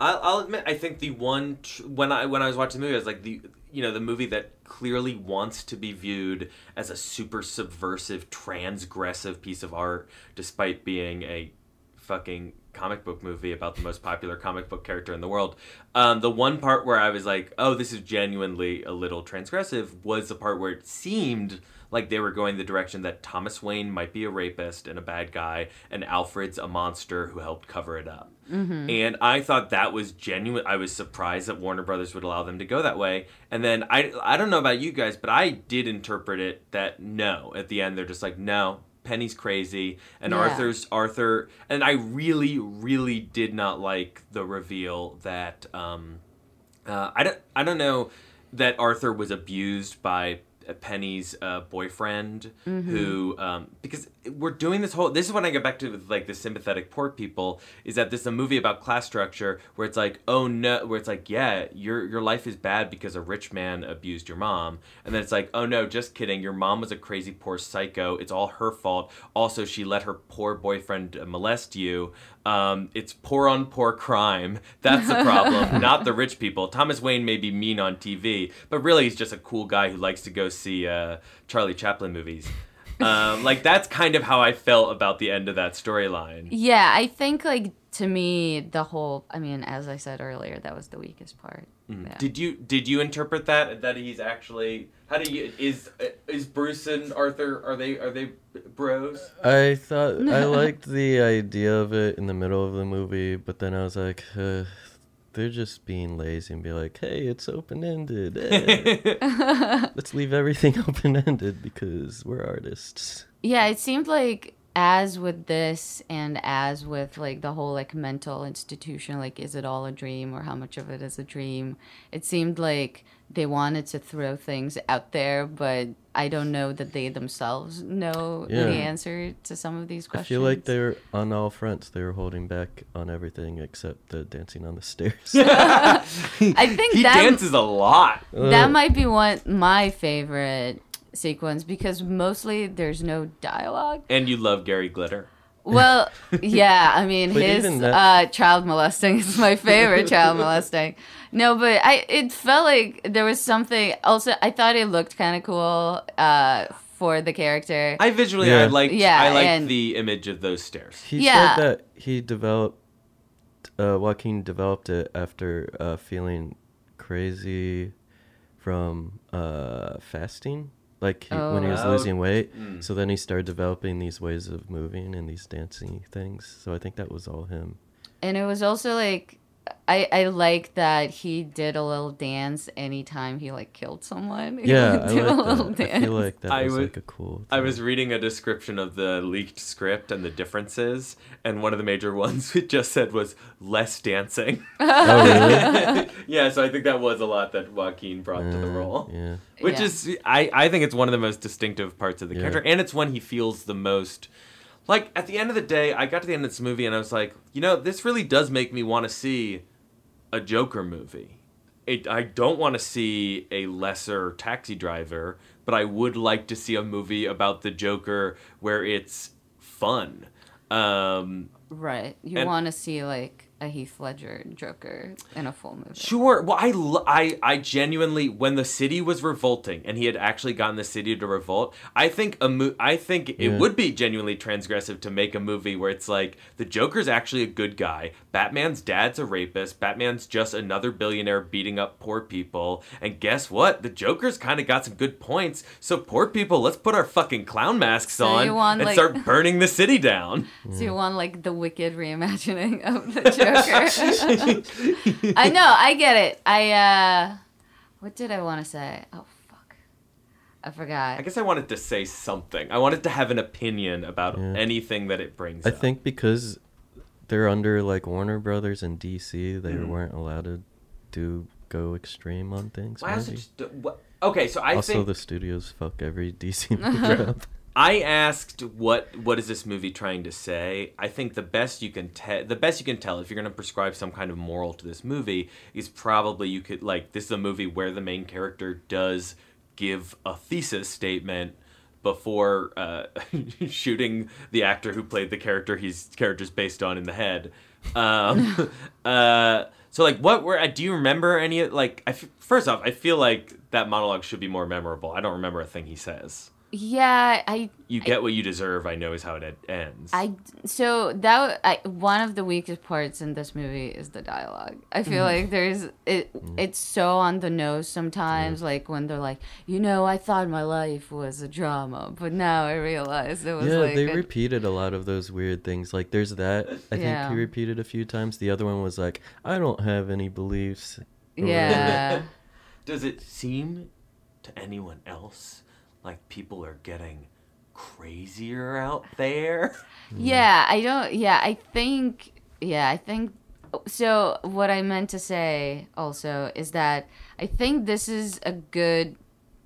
[SPEAKER 1] I'll, I'll admit. I think the one tr- when I when I was watching the movie, I was like the you know the movie that clearly wants to be viewed as a super subversive, transgressive piece of art, despite being a fucking comic book movie about the most popular comic book character in the world. Um, the one part where I was like, "Oh, this is genuinely a little transgressive," was the part where it seemed like they were going the direction that Thomas Wayne might be a rapist and a bad guy, and Alfred's a monster who helped cover it up. And I thought that was genuine. I was surprised that Warner Brothers would allow them to go that way. And then I I don't know about you guys, but I did interpret it that no. At the end, they're just like, no, Penny's crazy, and
[SPEAKER 2] Yeah.
[SPEAKER 1] Arthur's Arthur. And I really, really did not like the reveal that um, uh, I don't I don't know that Arthur was abused by Penny's uh, boyfriend, who um, because we're doing this whole. This is when I get back to like the sympathetic poor people. Is that this is a movie about class structure where it's like oh no, where it's like yeah your your life is bad because a rich man abused your mom, and then it's like oh no, just kidding. Your mom was a crazy poor psycho. It's all her fault. Also, she let her poor boyfriend uh, molest you. Um, it's poor on poor crime. That's the problem, not the rich people. Thomas Wayne may be mean on TV, but really he's just a cool guy who likes to go see uh, Charlie Chaplin movies. Um, like that's kind of how I felt about the end of that storyline.
[SPEAKER 2] Yeah, I think like to me the whole I mean, as I said earlier, that was the weakest part. Yeah.
[SPEAKER 1] Did you did you interpret that that he's actually how do you is is Bruce and Arthur are they are they bros?
[SPEAKER 3] I thought I liked the idea of it in the middle of the movie, but then I was like, uh, they're just being lazy and be like, "Hey, it's open ended. Let's leave everything open ended because we're artists."
[SPEAKER 2] Yeah, it seemed like as with this and as with like the whole like mental institution, like is it all a dream or how much of it is a dream? It seemed like they wanted to throw things out there, but I don't know that they themselves know
[SPEAKER 3] Yeah.
[SPEAKER 2] the answer to some of these questions.
[SPEAKER 3] I feel like they're on all fronts. They were holding back on everything except the dancing on the stairs.
[SPEAKER 2] I think
[SPEAKER 1] he
[SPEAKER 2] that
[SPEAKER 1] dances a lot.
[SPEAKER 2] that
[SPEAKER 3] Uh,
[SPEAKER 2] might be one my favorite sequence because mostly there's no dialogue.
[SPEAKER 1] And you love Gary Glitter.
[SPEAKER 2] Well, yeah, I mean his
[SPEAKER 3] that-
[SPEAKER 2] uh, child molesting is my favorite child molesting. No, but I it felt like there was something. Also, I thought it looked kind of cool uh, for the character.
[SPEAKER 1] I visually,
[SPEAKER 3] Yeah.
[SPEAKER 1] I liked,
[SPEAKER 2] Yeah,
[SPEAKER 1] I liked
[SPEAKER 2] and-
[SPEAKER 1] the image of those stairs.
[SPEAKER 3] He
[SPEAKER 2] Yeah.
[SPEAKER 3] said that he developed, uh, Joaquin developed it after uh, feeling crazy from uh, fasting, like he, when he was
[SPEAKER 1] Oh.
[SPEAKER 3] losing weight.
[SPEAKER 1] Mm.
[SPEAKER 3] So then he started developing these ways of moving and these dancing things. So I think that was all him.
[SPEAKER 2] and it was also like I I like that he did a little dance anytime he like killed someone. He
[SPEAKER 3] Yeah, I
[SPEAKER 2] do a
[SPEAKER 3] like
[SPEAKER 2] little
[SPEAKER 3] that. I
[SPEAKER 2] dance.
[SPEAKER 3] feel like that
[SPEAKER 1] I
[SPEAKER 3] was
[SPEAKER 1] would-
[SPEAKER 3] like a cool.
[SPEAKER 1] I was reading a description of the leaked script and the differences, and one of the major ones it just said was less dancing.
[SPEAKER 3] Oh really?
[SPEAKER 1] yeah, so I think that was a lot that Joaquin brought to the
[SPEAKER 3] Uh,
[SPEAKER 1] role.
[SPEAKER 3] Yeah.
[SPEAKER 1] Which
[SPEAKER 2] Yeah.
[SPEAKER 1] is, I, I think it's one of the most distinctive parts of the
[SPEAKER 3] Yeah.
[SPEAKER 1] character, and it's one he feels the most. Like, at the end of the day, I got to the end of this movie and I was like, you know, this really does make me want to see a Joker movie. It, I don't want to see a lesser taxi driver, but I would like to see a movie about the Joker where it's fun. Um,
[SPEAKER 2] Right. You want to see like a Heath Ledger Joker in a full movie.
[SPEAKER 1] Sure. Well, I, lo- I, I genuinely, when the city was revolting, and he had actually gotten the city to revolt, I think a mo- I think it would be genuinely transgressive to make a movie where it's like the Joker's actually a good guy, Batman's dad's a rapist, Batman's just another billionaire beating up poor people, and guess what? The Joker's kind of got some good points. So poor people, let's put our fucking clown masks
[SPEAKER 2] So
[SPEAKER 1] on
[SPEAKER 2] want,
[SPEAKER 1] and
[SPEAKER 2] like-
[SPEAKER 1] start burning the city down.
[SPEAKER 2] So you want like the wicked reimagining of the Joker. I know, I get it. I uh what did I want to say? Oh fuck. I forgot.
[SPEAKER 1] I guess I wanted to say something. I wanted to have an opinion about
[SPEAKER 3] Yeah.
[SPEAKER 1] anything that it brings.
[SPEAKER 3] I
[SPEAKER 1] up.
[SPEAKER 3] think because they're under like Warner Brothers and DC, they
[SPEAKER 1] Mhm.
[SPEAKER 3] weren't allowed to do go extreme on things.
[SPEAKER 1] Why is it
[SPEAKER 3] maybe.
[SPEAKER 1] just, what, okay, so I
[SPEAKER 3] also,
[SPEAKER 1] think
[SPEAKER 3] the studios fuck every DC movie up.
[SPEAKER 1] I asked what what is this movie trying to say? I think the best you can tell the best you can tell if you're going to prescribe some kind of moral to this movie is probably you could like this is a movie where the main character does give a thesis statement before uh, shooting the actor who played the character he's character's based on in the head. Um, uh, so like what were do you remember any like I f- first off I feel like that monologue should be more memorable. I don't remember a thing he says
[SPEAKER 2] yeah, I
[SPEAKER 1] you get what you deserve. I know is how it ends.
[SPEAKER 2] I so that I, one of the weakest parts in this movie is the dialogue. I feel mm-hmm. like there's it. Mm-hmm. It's so on the nose sometimes. Mm-hmm. Like when they're like, you know, I thought my life was a drama, but now I realize it was
[SPEAKER 3] Yeah,
[SPEAKER 2] like
[SPEAKER 3] they
[SPEAKER 2] a-
[SPEAKER 3] repeated a lot of those weird things. Like, there's that. I think he repeated a few times. The other one was like, I don't have any beliefs.
[SPEAKER 2] yeah.
[SPEAKER 1] Does it seem to anyone else like people are getting crazier out there?
[SPEAKER 2] Yeah, I don't. Yeah, I think. Yeah, I think. So what I meant to say also is that I think this is a good.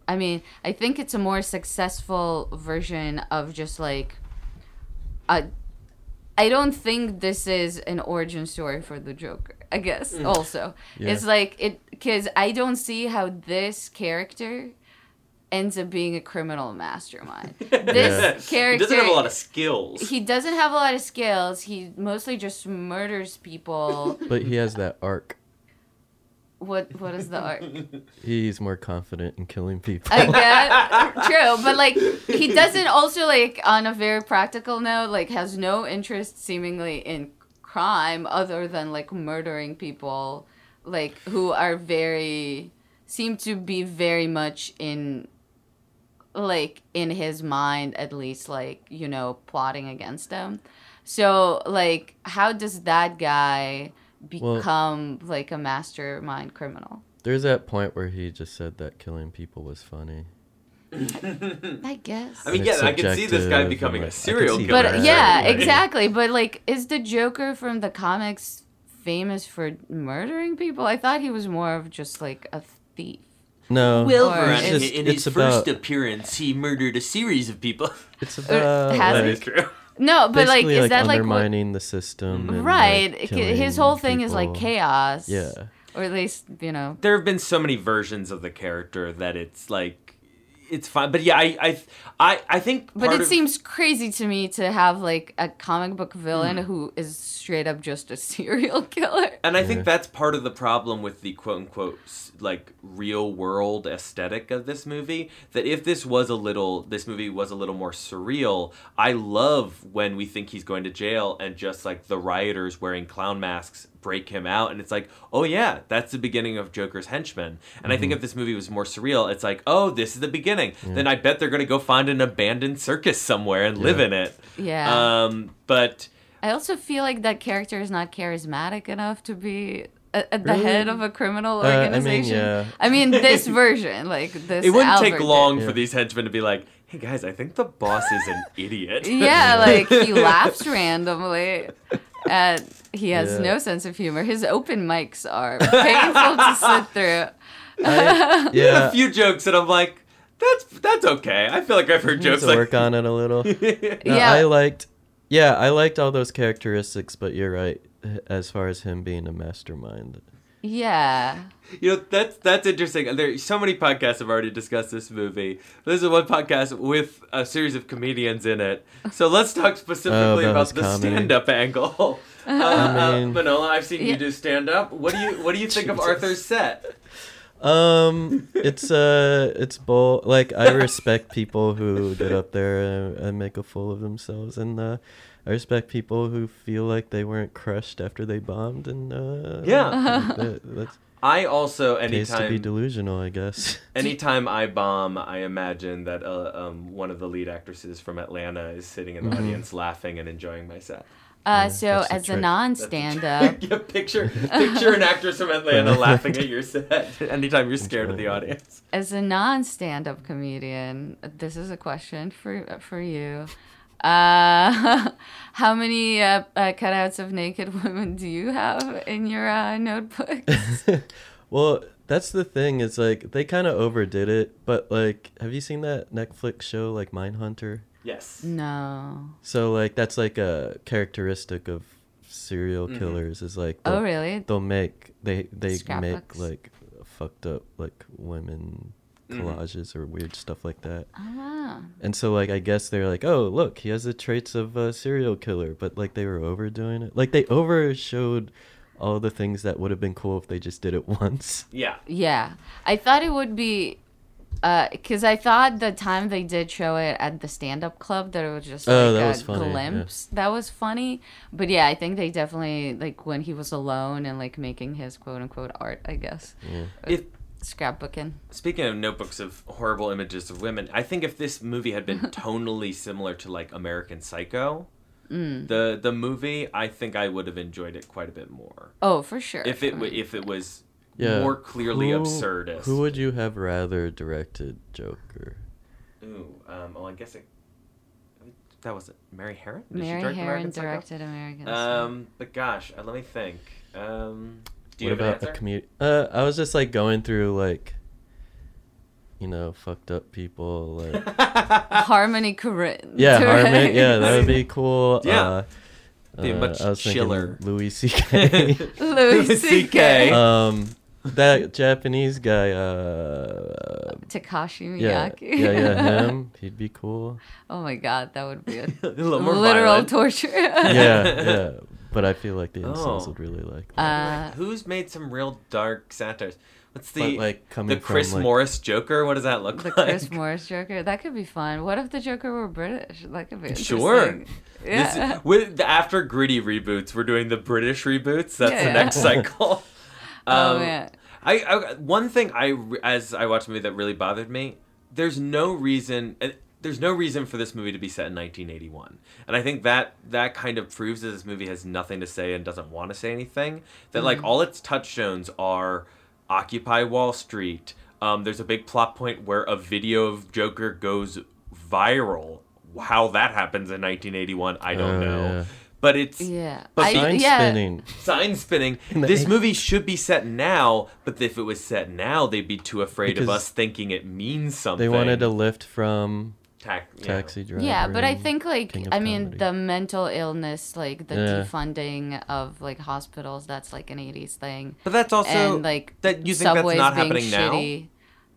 [SPEAKER 2] I mean, I think it's a more successful version of just like. A, I don't think this is an origin story for the Joker. I guess mm. also
[SPEAKER 3] Yeah.
[SPEAKER 2] it's like it because I don't see how this character ends up being a criminal mastermind. This
[SPEAKER 1] He
[SPEAKER 2] character
[SPEAKER 1] doesn't have a lot of skills.
[SPEAKER 2] he doesn't have a lot of skills. He mostly just murders people.
[SPEAKER 3] But he has that arc.
[SPEAKER 2] what what is the arc?
[SPEAKER 3] He's more confident in killing people.
[SPEAKER 2] I guess true, but like he doesn't also like on a very practical note like has no interest seemingly in crime other than like murdering people like who are very seem to be very much in like in his mind at least like you know plotting against him so like how does that guy
[SPEAKER 3] Well-
[SPEAKER 2] become like a mastermind criminal.
[SPEAKER 3] There's that point where he just said that killing people was funny.
[SPEAKER 2] I guess.
[SPEAKER 1] I mean,
[SPEAKER 3] And
[SPEAKER 1] yeah, I can see this guy becoming
[SPEAKER 3] and,
[SPEAKER 1] a
[SPEAKER 3] like, I can
[SPEAKER 1] serial killer.
[SPEAKER 2] but yeah,
[SPEAKER 1] certainly.
[SPEAKER 2] exactly. But like, is the Joker from the comics famous for murdering people? I thought he was more of just like a thief.
[SPEAKER 3] No,
[SPEAKER 2] Wilbur,
[SPEAKER 3] it's
[SPEAKER 2] in-
[SPEAKER 3] just,
[SPEAKER 1] in
[SPEAKER 3] it's
[SPEAKER 1] his
[SPEAKER 3] about,
[SPEAKER 1] first appearance, he murdered a series of people.
[SPEAKER 3] It's about
[SPEAKER 2] has
[SPEAKER 1] that
[SPEAKER 2] it?
[SPEAKER 1] is true.
[SPEAKER 2] No, but like,
[SPEAKER 3] basically,
[SPEAKER 2] is
[SPEAKER 3] like
[SPEAKER 2] that like what,
[SPEAKER 3] undermining the system? and, like,
[SPEAKER 2] right? His
[SPEAKER 3] killing
[SPEAKER 2] whole thing is like
[SPEAKER 3] people.
[SPEAKER 2] chaos.
[SPEAKER 3] Yeah.
[SPEAKER 2] or at least you know.
[SPEAKER 1] There have been so many versions of the character that it's like it's fine. But yeah, I I I, I think.
[SPEAKER 2] But it
[SPEAKER 1] of-
[SPEAKER 2] seems crazy to me to have like a comic book villain
[SPEAKER 1] Hmm.
[SPEAKER 2] who is straight up just a serial killer.
[SPEAKER 1] And I
[SPEAKER 3] Yeah.
[SPEAKER 1] think that's part of the problem with the quote unquote like real world aesthetic of this movie. That if this was a little, this movie was a little more surreal. I love when we think he's going to jail and just like the rioters wearing clown masks break him out, and it's like, oh yeah, that's the beginning of Joker's henchmen. And I think if this movie was more surreal, it's like, oh, this is the beginning. Then I bet they're gonna go find an abandoned circus somewhere and live in it.
[SPEAKER 2] Yeah.
[SPEAKER 1] Um, but
[SPEAKER 2] I also feel like that character is not charismatic enough to be at, at the
[SPEAKER 3] Really?
[SPEAKER 2] head of a criminal
[SPEAKER 3] Uh, I mean,
[SPEAKER 2] organization.
[SPEAKER 3] yeah.
[SPEAKER 2] I mean, this version, like this.
[SPEAKER 1] it wouldn't
[SPEAKER 2] Albert
[SPEAKER 1] take long
[SPEAKER 3] did.
[SPEAKER 1] for these henchmen to be like, "Hey guys, I think the boss is an idiot."
[SPEAKER 2] Yeah, like he laughs randomly. And he has
[SPEAKER 3] Yeah.
[SPEAKER 2] no sense of humor. His open mics are painful to sit through.
[SPEAKER 3] I,
[SPEAKER 1] a
[SPEAKER 3] yeah, a
[SPEAKER 1] few jokes, and I'm like, "That's that's okay." I feel like I've heard
[SPEAKER 3] need
[SPEAKER 1] jokes
[SPEAKER 3] to
[SPEAKER 1] like,
[SPEAKER 3] work on it a little. No,
[SPEAKER 2] Yeah.
[SPEAKER 3] I liked. Yeah, I liked all those characteristics, but you're right. As far as him being a mastermind,
[SPEAKER 2] Yeah.
[SPEAKER 1] you know, that's that's interesting. There, so many podcasts have already discussed this movie. This is one podcast with a series of comedians in it. So let's talk specifically
[SPEAKER 3] Oh, about
[SPEAKER 1] about the
[SPEAKER 3] comedy.
[SPEAKER 1] stand-up angle. Uh,
[SPEAKER 3] I
[SPEAKER 1] uh,
[SPEAKER 3] mean-
[SPEAKER 1] Manolo, I've seen you do stand-up. What do you what do you think of Arthur's set?
[SPEAKER 3] um, it's uh, it's bold. Like I respect people who get up there and, and make a fool of themselves, and uh, I respect people who feel like they weren't crushed after they bombed, and uh,
[SPEAKER 1] Yeah.
[SPEAKER 3] that, that's
[SPEAKER 1] I also
[SPEAKER 3] case to be delusional, I guess.
[SPEAKER 1] anytime I bomb, I imagine that uh, um, one of the lead actresses from Atlanta is sitting in the
[SPEAKER 3] Mhm.
[SPEAKER 1] audience laughing and enjoying my set.
[SPEAKER 2] Uh, so,
[SPEAKER 3] that's the
[SPEAKER 2] as a
[SPEAKER 3] trick.
[SPEAKER 2] non-stand-up,
[SPEAKER 1] yeah, picture picture an actress from Atlanta laughing at your set anytime you're scared of the audience.
[SPEAKER 2] as a non-stand-up comedian, this is a question for for you. Uh, how many uh, uh, cutouts of naked women do you have in your uh, notebooks?
[SPEAKER 3] well, that's the thing. Is like they kind of overdid it, but like, have you seen that Netflix show like Mindhunter?
[SPEAKER 1] Yes.
[SPEAKER 2] no.
[SPEAKER 3] So like that's like a characteristic of serial
[SPEAKER 1] Mhm.
[SPEAKER 3] killers is like
[SPEAKER 2] Oh, really?
[SPEAKER 3] they'll make they they make like fucked up like women
[SPEAKER 1] Mhm.
[SPEAKER 3] collages or weird stuff like that.
[SPEAKER 2] Oh, wow.
[SPEAKER 3] And so like I guess they're like, oh look, he has the traits of a serial killer, but like they were overdoing it. Like they overshowed all the things that would have been cool if they just did it once.
[SPEAKER 1] Yeah.
[SPEAKER 2] Yeah, I thought it would be, because I thought the time they did show it at the stand-up club that it was just like
[SPEAKER 3] Oh, that
[SPEAKER 2] a
[SPEAKER 3] was funny, yeah.
[SPEAKER 2] glimpse. That was funny, but yeah, I think they definitely like when he was alone and like making his quote-unquote art, I guess,
[SPEAKER 3] Yeah.
[SPEAKER 1] If
[SPEAKER 2] scrapbooking.
[SPEAKER 1] speaking of notebooks of horrible images of women, I think if this movie had been tonally similar to like American Psycho,
[SPEAKER 2] Mm.
[SPEAKER 1] the the movie, I think I would have enjoyed it quite a bit more.
[SPEAKER 2] Oh, for sure.
[SPEAKER 1] If it
[SPEAKER 2] I mean,
[SPEAKER 1] if it was
[SPEAKER 3] Yeah.
[SPEAKER 1] more clearly
[SPEAKER 3] Who-
[SPEAKER 1] absurdist.
[SPEAKER 3] Who would you have rather directed Joker?
[SPEAKER 1] Ooh, um, well, I guess it. That was it. Mary Harron. Did she
[SPEAKER 2] Mary
[SPEAKER 1] direct
[SPEAKER 2] Harron
[SPEAKER 1] American Psycho?
[SPEAKER 2] directed American.
[SPEAKER 1] Um, but gosh, uh, let me think. Um, do you
[SPEAKER 3] what
[SPEAKER 1] have
[SPEAKER 3] about
[SPEAKER 1] an
[SPEAKER 3] a
[SPEAKER 1] answer?
[SPEAKER 3] commu- Uh, I was just like going through like, you know, fucked up people. Like,
[SPEAKER 2] Harmony Korine.
[SPEAKER 3] yeah,
[SPEAKER 2] Harmony.
[SPEAKER 3] Yeah, that would be cool.
[SPEAKER 1] Yeah.
[SPEAKER 3] Uh,
[SPEAKER 1] Be
[SPEAKER 3] uh,
[SPEAKER 1] much
[SPEAKER 3] I was thinking
[SPEAKER 1] chiller.
[SPEAKER 3] Louis C.K.
[SPEAKER 2] Louis C.K.
[SPEAKER 3] um, that Japanese guy. Uh,
[SPEAKER 2] Takashi
[SPEAKER 3] yeah,
[SPEAKER 2] Miike.
[SPEAKER 3] yeah, yeah, him. He'd be cool.
[SPEAKER 2] oh my god, that would be a
[SPEAKER 1] a little more
[SPEAKER 2] literal
[SPEAKER 1] violent.
[SPEAKER 2] torture.
[SPEAKER 3] Yeah, yeah. But I feel like the incels
[SPEAKER 1] Oh.
[SPEAKER 3] would really like that.
[SPEAKER 2] Uh,
[SPEAKER 1] Wait, Who's made some real dark satires? What's
[SPEAKER 3] but
[SPEAKER 1] the
[SPEAKER 3] like coming
[SPEAKER 1] the Chris
[SPEAKER 3] from, like,
[SPEAKER 1] Morris Joker? What does that look
[SPEAKER 2] the
[SPEAKER 1] like?
[SPEAKER 2] Chris Morris Joker. That could be fun. What if the Joker were British? That could be interesting.
[SPEAKER 1] Sure. This-
[SPEAKER 2] Yeah.
[SPEAKER 1] with after gritty reboots, we're doing the British reboots. That's the
[SPEAKER 2] Yeah.
[SPEAKER 1] next cycle.
[SPEAKER 2] Oh
[SPEAKER 1] Um,
[SPEAKER 2] man.
[SPEAKER 1] I, I one thing I as I watched the movie that really bothered me. There's no reason. there's no reason for this movie to be set in 1981 and i think that that kind of proves that this movie has nothing to say and doesn't want to say anything that like all its touchstones are occupy wall street um, there's a big plot point where a video of joker goes viral how that happens in 1981 i don't
[SPEAKER 3] Oh,
[SPEAKER 1] know
[SPEAKER 3] yeah.
[SPEAKER 1] But it's
[SPEAKER 2] Yeah.
[SPEAKER 1] But
[SPEAKER 2] I,
[SPEAKER 3] Sign
[SPEAKER 2] yeah.
[SPEAKER 3] spinning.
[SPEAKER 1] sign spinning. This movie should be set now, but if it was set now, they'd be too afraid of us thinking it means something.
[SPEAKER 3] They wanted a lift from
[SPEAKER 1] Tac- yeah.
[SPEAKER 3] Taxi Driver.
[SPEAKER 2] Yeah, but I think like
[SPEAKER 3] King of
[SPEAKER 2] I mean
[SPEAKER 3] Comedy.
[SPEAKER 2] the mental illness, like the
[SPEAKER 3] Yeah.
[SPEAKER 2] defunding of like hospitals, that's like an '80s thing.
[SPEAKER 1] But that's also
[SPEAKER 2] and like
[SPEAKER 1] that you think that's not
[SPEAKER 2] being
[SPEAKER 1] happening now.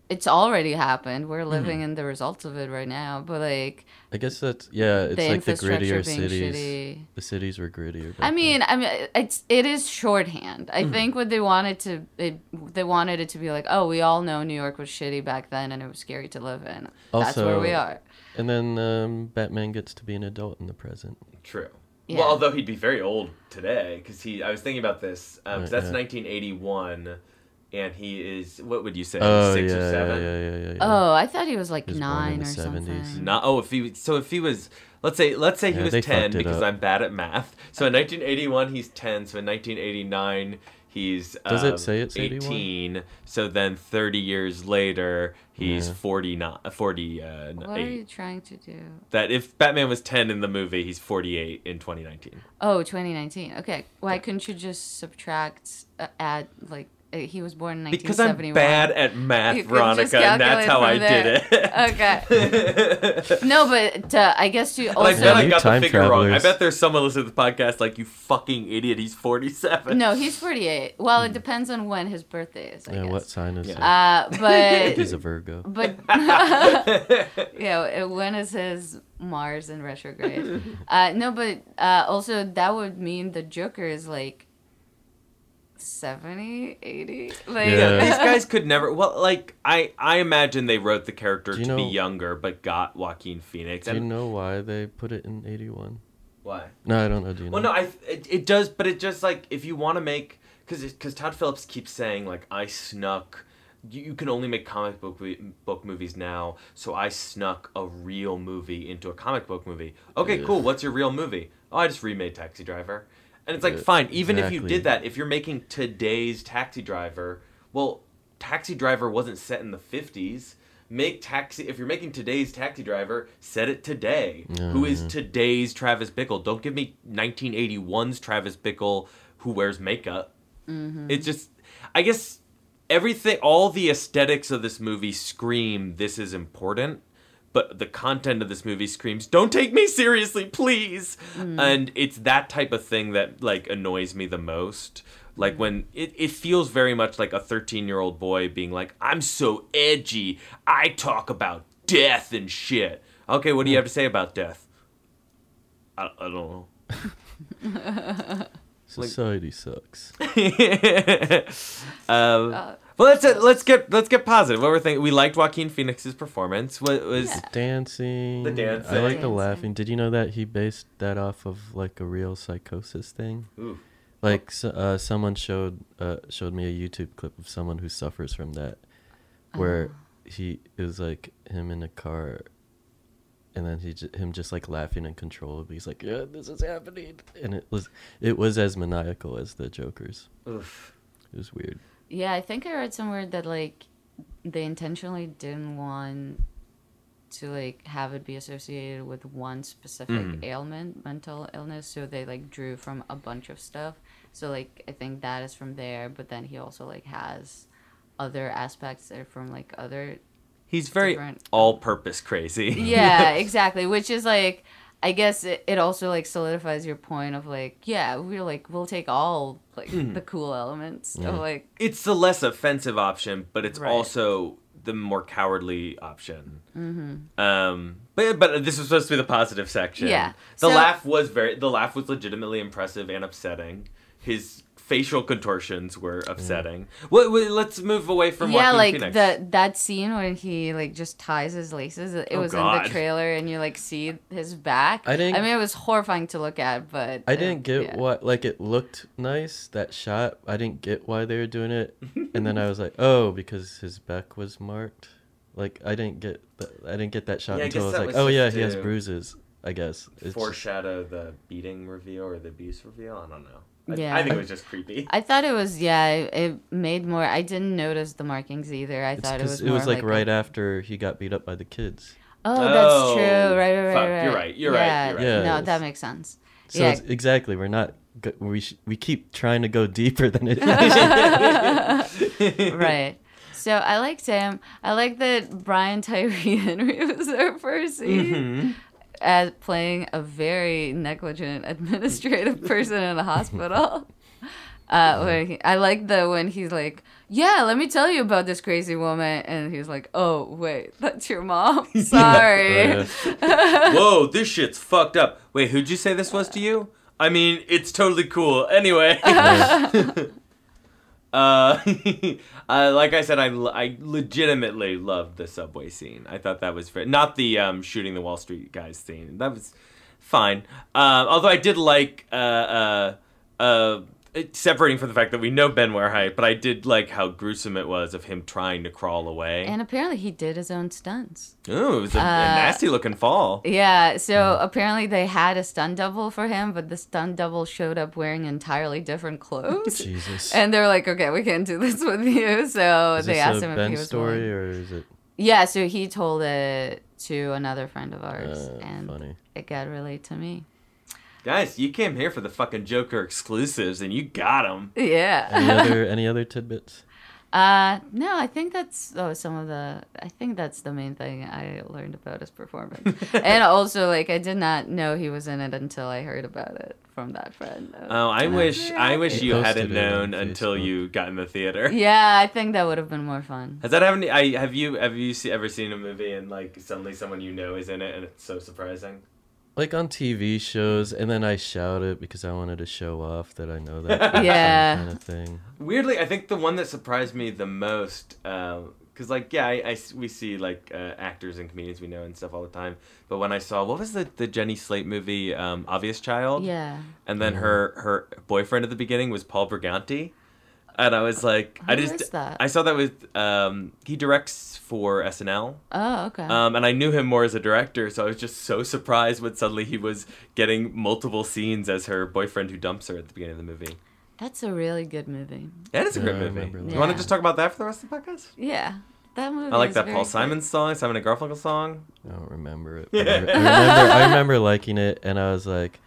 [SPEAKER 2] Shitty. It's already happened. We're mm-hmm. living in the results of it right now. But like
[SPEAKER 3] I guess that's yeah. It's
[SPEAKER 2] the
[SPEAKER 3] like the grittier cities.
[SPEAKER 2] shitty.
[SPEAKER 3] The cities were grittier.
[SPEAKER 2] I
[SPEAKER 3] back
[SPEAKER 2] mean, I mean, it's it is shorthand. I mm-hmm. think what they wanted to it, they wanted it to be like, oh, we all know New York was shitty back then, and it was scary to live in. That's where we are.
[SPEAKER 3] and then um, Batman gets to be an adult in the present.
[SPEAKER 1] True.
[SPEAKER 2] Yeah.
[SPEAKER 1] Well, although he'd be very old today, because he. I was thinking about this um, because
[SPEAKER 3] Right,
[SPEAKER 1] that's
[SPEAKER 3] yeah.
[SPEAKER 1] 1981, and he is. What would you say?
[SPEAKER 3] Oh
[SPEAKER 1] six
[SPEAKER 3] yeah,
[SPEAKER 1] or seven?
[SPEAKER 3] yeah, yeah, yeah, yeah.
[SPEAKER 2] Oh, I thought he was like
[SPEAKER 3] He was born in
[SPEAKER 2] nine
[SPEAKER 3] the
[SPEAKER 2] or
[SPEAKER 3] 70s.
[SPEAKER 2] something.
[SPEAKER 1] Not oh if he so if he was let's say let's say he was ten because
[SPEAKER 3] up.
[SPEAKER 1] I'm bad at math. So in 1981 he's ten. So in 1989 he's
[SPEAKER 3] Does it
[SPEAKER 1] um,
[SPEAKER 3] say it's 81?
[SPEAKER 1] 18. So then 30 years later he's
[SPEAKER 3] Yeah.
[SPEAKER 1] 49 40 uh,
[SPEAKER 2] What are you trying to do?
[SPEAKER 1] That if Batman was 10 in the movie he's 48 in 2019.
[SPEAKER 2] Oh, 2019. Okay. Why couldn't you just subtract, uh, add, like, he was born in
[SPEAKER 1] Because I'm bad at math,
[SPEAKER 2] You could just
[SPEAKER 1] Veronica, and that's how I
[SPEAKER 2] there.
[SPEAKER 1] did it.
[SPEAKER 2] Okay. No, but uh, I guess you
[SPEAKER 1] And I bet I
[SPEAKER 3] You
[SPEAKER 1] got the
[SPEAKER 3] time
[SPEAKER 1] figure wrong. I bet there's someone listening to the podcast like you fucking idiot. He's 47.
[SPEAKER 2] No, he's 48. Well, it depends on when his birthday is, I
[SPEAKER 3] yeah,
[SPEAKER 2] guess.
[SPEAKER 3] what sign is it?
[SPEAKER 2] Uh, but.
[SPEAKER 3] He's a Virgo.
[SPEAKER 2] But yeah, uh, when is his Mars in retrograde? Uh, no, but uh, also that would mean the Joker is like 70, 80. Like,
[SPEAKER 3] Yeah.
[SPEAKER 1] these guys could never. Well, like I, I imagine they wrote the character
[SPEAKER 3] Do you
[SPEAKER 1] to be younger, but got Joaquin Phoenix.
[SPEAKER 3] Do you know why they put it in 81?
[SPEAKER 1] why?
[SPEAKER 3] No, I don't know. Do you know?
[SPEAKER 1] Well, no, I. It, it does, but it just like if you want to make because because Todd Phillips keeps saying like I snuck. You, you can only make comic book book movies now, so I snuck a real movie into a comic book movie. Okay,
[SPEAKER 3] Ugh.
[SPEAKER 1] cool. What's your real movie? Oh, I just remade Taxi Driver, and it's like
[SPEAKER 3] Uh,
[SPEAKER 1] fine. Even if you did that, if you're making today's Taxi Driver, well, Taxi Driver wasn't set in the fifties. Make taxi if you're making today's Taxi Driver, set it today. Who is today's Travis Bickle? Don't give me 1981's Travis Bickle who wears makeup. It's just, I guess everything, all the aesthetics of this movie scream this is important, but the content of this movie screams don't take me seriously, please. And it's that type of thing that like annoys me the most. Like when it, it feels very much like a 13 year old boy being like, I'm so edgy. I talk about death and shit. Okay, what do you have to say about death? I, I don't know.
[SPEAKER 3] Society sucks.
[SPEAKER 1] um,
[SPEAKER 2] Uh,
[SPEAKER 1] well, let's let's get let's get positive. What we're thinking? We liked Joaquin Phoenix's performance. What was
[SPEAKER 2] Yeah.
[SPEAKER 3] Dancing.
[SPEAKER 1] The dancing.
[SPEAKER 3] I like the laughing. Did you know that he based that off of like a real psychosis thing?
[SPEAKER 1] Ooh.
[SPEAKER 3] Like s uh, someone showed uh, showed me a YouTube clip of someone who suffers from that, where he it was like him in a car, and then he j- him just like laughing uncontrollably. He's like, "Yeah, this is happening," and it was it was as maniacal as the Joker's.
[SPEAKER 1] Oof.
[SPEAKER 3] It was weird.
[SPEAKER 2] Yeah, I think I read somewhere that like they intentionally didn't want to like have it be associated with one specific
[SPEAKER 1] Mhm.
[SPEAKER 2] ailment, mental illness, so they like drew from a bunch of stuff. So like I think that is from there, but then he also like has other aspects that are from like other
[SPEAKER 1] He's very
[SPEAKER 2] Different.
[SPEAKER 1] all-purpose crazy.
[SPEAKER 2] yeah exactly which is like i guess it, it also like solidifies your point of like yeah we're like we'll take all like
[SPEAKER 1] Hmm.
[SPEAKER 2] the cool elements
[SPEAKER 3] Yeah.
[SPEAKER 2] of like
[SPEAKER 1] it's the less offensive option, but it's
[SPEAKER 2] Right.
[SPEAKER 1] also the more cowardly option.
[SPEAKER 2] mm-hmm.
[SPEAKER 1] Um, but but this was supposed to be the positive section.
[SPEAKER 2] Yeah.
[SPEAKER 1] The
[SPEAKER 2] So-
[SPEAKER 1] laugh was very. The laugh was legitimately impressive and upsetting. His facial contortions were upsetting. Well, well, let's move away from
[SPEAKER 2] yeah
[SPEAKER 1] Joaquin
[SPEAKER 2] like
[SPEAKER 1] Phoenix.
[SPEAKER 2] the that scene when he like just ties his laces it
[SPEAKER 1] Oh,
[SPEAKER 2] was in the trailer and you like see his back
[SPEAKER 3] I didn't-
[SPEAKER 2] i mean it was horrifying to look at but
[SPEAKER 3] I
[SPEAKER 2] uh,
[SPEAKER 3] didn't get
[SPEAKER 2] yeah.
[SPEAKER 3] what like it looked nice that shot. I didn't get why they were doing it, and then I was like, oh, because his back was marked. Like I didn't get the, I didn't get that shot
[SPEAKER 1] Yeah,
[SPEAKER 3] until I
[SPEAKER 1] guess
[SPEAKER 3] was like,
[SPEAKER 1] was
[SPEAKER 3] oh yeah, he has bruises. I guess it's
[SPEAKER 1] Foreshadow the beating reveal or the abuse reveal. I don't know. I,
[SPEAKER 2] Yeah.
[SPEAKER 1] I think it was just creepy.
[SPEAKER 2] I thought it was yeah. It, it made more. I didn't notice the markings either. I
[SPEAKER 3] it's
[SPEAKER 2] thought it
[SPEAKER 3] 'cause
[SPEAKER 2] was.
[SPEAKER 3] it was
[SPEAKER 2] more
[SPEAKER 3] like,
[SPEAKER 2] a-
[SPEAKER 3] right after he got beat up by the kids.
[SPEAKER 2] Oh, that's
[SPEAKER 1] Oh,
[SPEAKER 2] true. Right, right, right,
[SPEAKER 1] fuck,
[SPEAKER 2] right.
[SPEAKER 1] you're right, you're right,
[SPEAKER 2] yeah,
[SPEAKER 1] you're right.
[SPEAKER 3] Yeah,
[SPEAKER 2] no, that makes sense.
[SPEAKER 3] So
[SPEAKER 2] Yeah.
[SPEAKER 3] exactly, we're not go- we sh- we keep trying to go deeper than it is.
[SPEAKER 2] right. So I liked him. I like that Brian Tyree Henry was there for a scene
[SPEAKER 1] Mhm.
[SPEAKER 2] As playing a very negligent administrative person in a hospital. Uh, where he, I like the when he's like, "Yeah, let me tell you about this crazy woman," and he's like, "Oh wait, that's your mom. Sorry."
[SPEAKER 3] Oh.
[SPEAKER 1] Whoa, this shit's fucked up. Wait, who'd you say this was to you? I mean, it's totally cool. Anyway. Uh, uh, like I said, I, I legitimately loved the subway scene. I thought that was very, not the um, shooting the Wall Street guys scene. That was fine. Uh, although I did like uh, uh, uh, it- separating from the fact that we know Ben Warheit, but I did like how gruesome it was of him trying to crawl away.
[SPEAKER 2] And apparently he did his own stunts.
[SPEAKER 1] Ooh, it was a, a
[SPEAKER 2] Uh,
[SPEAKER 1] nasty looking fall.
[SPEAKER 2] Yeah, so apparently they had a stunt double for him, but the stunt double showed up wearing entirely different clothes.
[SPEAKER 3] Jesus.
[SPEAKER 2] and they're like, okay, we can't do this with you. So
[SPEAKER 3] is
[SPEAKER 2] they
[SPEAKER 3] this
[SPEAKER 2] asked
[SPEAKER 3] a
[SPEAKER 2] him if he was
[SPEAKER 3] story
[SPEAKER 2] willing.
[SPEAKER 3] or is it
[SPEAKER 2] Yeah, so he told it to another friend of ours,
[SPEAKER 3] uh,
[SPEAKER 2] and
[SPEAKER 3] funny?
[SPEAKER 2] it got relayed to me.
[SPEAKER 1] Guys, you came here for the fucking Joker exclusives, and you got them.
[SPEAKER 3] Any
[SPEAKER 2] Yeah.
[SPEAKER 3] other any other tidbits?
[SPEAKER 2] uh, no, I think that's oh, some of the. I think that's the main thing I learned about his performance, and also like I did not know he was in it until I heard about it from that friend.
[SPEAKER 1] Oh, I
[SPEAKER 2] And
[SPEAKER 1] wish
[SPEAKER 2] very
[SPEAKER 1] I wish
[SPEAKER 2] happy.
[SPEAKER 1] you hadn't known until you got in the theater.
[SPEAKER 2] Yeah, I think that would have been more fun.
[SPEAKER 1] Has that happened? I have you have you see, ever seen a movie and like suddenly someone you know is in it and it's so surprising?
[SPEAKER 3] Like on TV shows, and then I shout it because I wanted to show off that I know that
[SPEAKER 2] Yeah.
[SPEAKER 3] kind of thing.
[SPEAKER 1] Weirdly, I think the one that surprised me the most, because like yeah, I, I s- we see like uh, actors and comedians we know and stuff all the time. But when I saw what was the the Jenny Slate movie, um, Obvious Child,
[SPEAKER 2] Yeah.
[SPEAKER 1] and then her her boyfriend at the beginning was Paul Briganti, and I was like, I just
[SPEAKER 2] is that?
[SPEAKER 1] I saw that with um, he directs for SNL.
[SPEAKER 2] Oh, okay.
[SPEAKER 1] Um, and I knew him more as a director, so I was just so surprised when suddenly he was getting multiple scenes as her boyfriend who dumps her at the beginning of the movie.
[SPEAKER 2] That's a really good movie.
[SPEAKER 1] That is a great
[SPEAKER 3] I
[SPEAKER 1] movie.
[SPEAKER 3] remember
[SPEAKER 1] You
[SPEAKER 3] that.
[SPEAKER 1] want to just talk about that for the rest of the podcast?
[SPEAKER 2] Yeah, that movie.
[SPEAKER 1] I like that Paul. Simon song, Simon and Garfunkel song.
[SPEAKER 3] I don't remember it. but I, re- I remember I remember liking it, and I was like,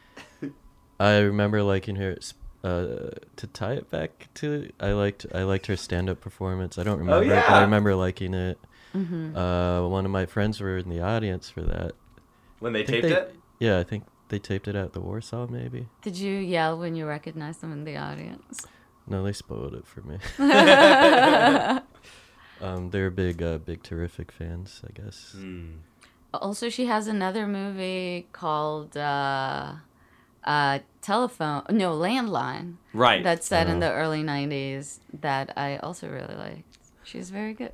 [SPEAKER 3] I remember liking her. S- Uh, to tie it back to, I liked I liked her stand up performance. I don't remember, it, but
[SPEAKER 1] yeah.
[SPEAKER 3] I remember liking it.
[SPEAKER 2] Mhm.
[SPEAKER 3] Uh, one of my friends were in the audience for that.
[SPEAKER 1] When they taped
[SPEAKER 3] they-
[SPEAKER 1] it?
[SPEAKER 3] Yeah, I think they taped it at the Warsaw, maybe.
[SPEAKER 2] Did you yell when you recognized them in the audience?
[SPEAKER 3] No, they spoiled it for me. um, they're big, uh, big, terrific fans, I guess.
[SPEAKER 1] Hmm.
[SPEAKER 2] Also, she has another movie called uh, uh, Telephone. No, Landline.
[SPEAKER 1] Right.
[SPEAKER 2] That's set in
[SPEAKER 3] Oh.
[SPEAKER 2] the early '90s. That I also really liked. She's very good.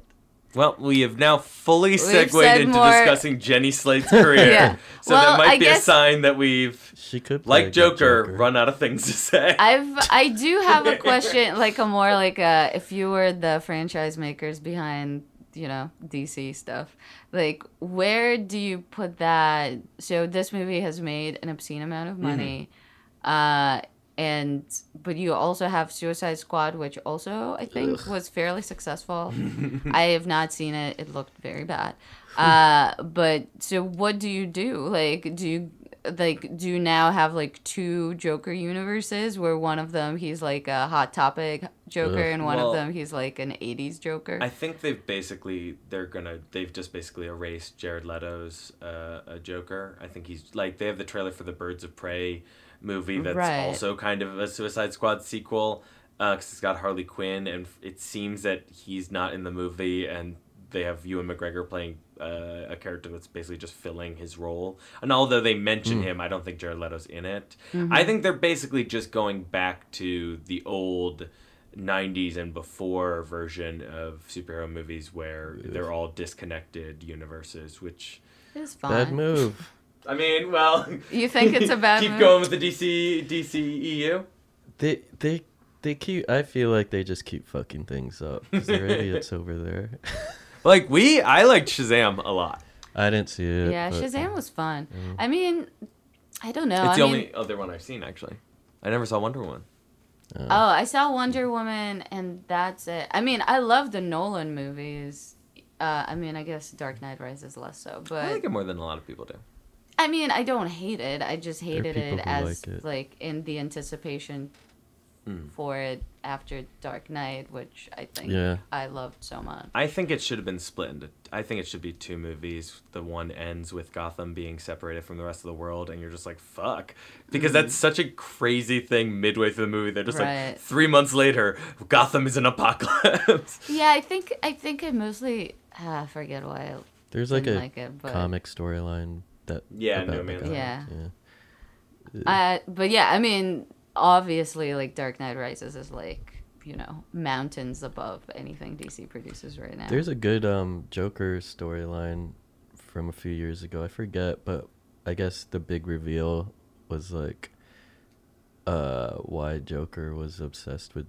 [SPEAKER 1] well, we have now fully segued into
[SPEAKER 2] more-
[SPEAKER 1] discussing Jenny Slate's career.
[SPEAKER 2] Yeah.
[SPEAKER 1] So
[SPEAKER 2] Well,
[SPEAKER 1] that might
[SPEAKER 2] I
[SPEAKER 1] be a sign that we've,
[SPEAKER 3] She could
[SPEAKER 1] like
[SPEAKER 3] good
[SPEAKER 1] Joker, run out of things to say.
[SPEAKER 2] I've I do have a question, like a more like a if you were the franchise makers behind you know DC stuff, like where do you put that? So this movie has made an obscene amount of money, uh, and but you also have Suicide Squad, which also I think was fairly successful. I have not seen it; it looked very bad. Uh, but so what do you do? Like, do you like do you now have like two Joker universes where one of them he's like a hot topic Joker
[SPEAKER 3] Ugh.
[SPEAKER 2] and one
[SPEAKER 1] Well,
[SPEAKER 2] of them he's like an '80s Joker?
[SPEAKER 1] I think they've basically they're gonna they've just basically erased Jared Leto's uh, a Joker. I think he's like they have the trailer for the Birds of Prey movie that's
[SPEAKER 2] Right.
[SPEAKER 1] also kind of a Suicide Squad sequel because it's got Harley Quinn and it seems that he's not in the movie and they have Ewan McGregor playing uh, a character that's basically just filling his role. And although they mention him, I don't think Jared Leto's in it. I think they're basically just going back to the old 90s and before version of superhero movies where they're all disconnected universes, which
[SPEAKER 2] is fine.
[SPEAKER 3] Bad move.
[SPEAKER 1] I mean, well,
[SPEAKER 2] You think it's a bad
[SPEAKER 1] keep
[SPEAKER 2] move?
[SPEAKER 1] going with the DC DCEU.
[SPEAKER 3] They they they keep. I feel like they just keep fucking things up. 'cause they're idiots over there.
[SPEAKER 1] Like we, I liked Shazam a lot.
[SPEAKER 3] I didn't see it.
[SPEAKER 2] yeah,
[SPEAKER 3] but-
[SPEAKER 2] Shazam was fun. I mean, I don't know.
[SPEAKER 1] it's
[SPEAKER 2] I
[SPEAKER 1] the
[SPEAKER 2] mean,
[SPEAKER 1] only other one I've seen actually. I never saw Wonder Woman.
[SPEAKER 2] Oh, I saw Wonder Woman, and that's it. I mean, I love the Nolan movies. Uh, I mean, I guess Dark Knight Rises less so, but
[SPEAKER 1] I
[SPEAKER 2] but
[SPEAKER 1] like it more than a lot of people do.
[SPEAKER 2] I mean, I don't hate it. I just hated it as
[SPEAKER 3] like it.
[SPEAKER 2] like in the anticipation
[SPEAKER 1] Mm.
[SPEAKER 2] for it after Dark Knight, which I think
[SPEAKER 3] Yeah.
[SPEAKER 2] I loved so much.
[SPEAKER 1] I think it should have been split into. I think it should be two movies. The one ends with Gotham being separated from the rest of the world, and you're just like, fuck. Because that's such a crazy thing midway through the movie. They're just
[SPEAKER 2] Right.
[SPEAKER 1] like, three months later, Gotham is an apocalypse.
[SPEAKER 2] Yeah, I think I think I mostly ah, I forget why. I
[SPEAKER 3] There's like
[SPEAKER 2] didn't
[SPEAKER 3] a
[SPEAKER 2] like it, but
[SPEAKER 3] comic storyline that.
[SPEAKER 1] Yeah,
[SPEAKER 3] about
[SPEAKER 1] No
[SPEAKER 3] the
[SPEAKER 1] Man's
[SPEAKER 3] Gotham, yeah.
[SPEAKER 2] Uh, but yeah, I mean, obviously, like Dark Knight Rises is like you know mountains above anything DC produces right now.
[SPEAKER 3] There's a good um Joker storyline from a few years ago. I forget, but I guess the big reveal was like uh why Joker was obsessed with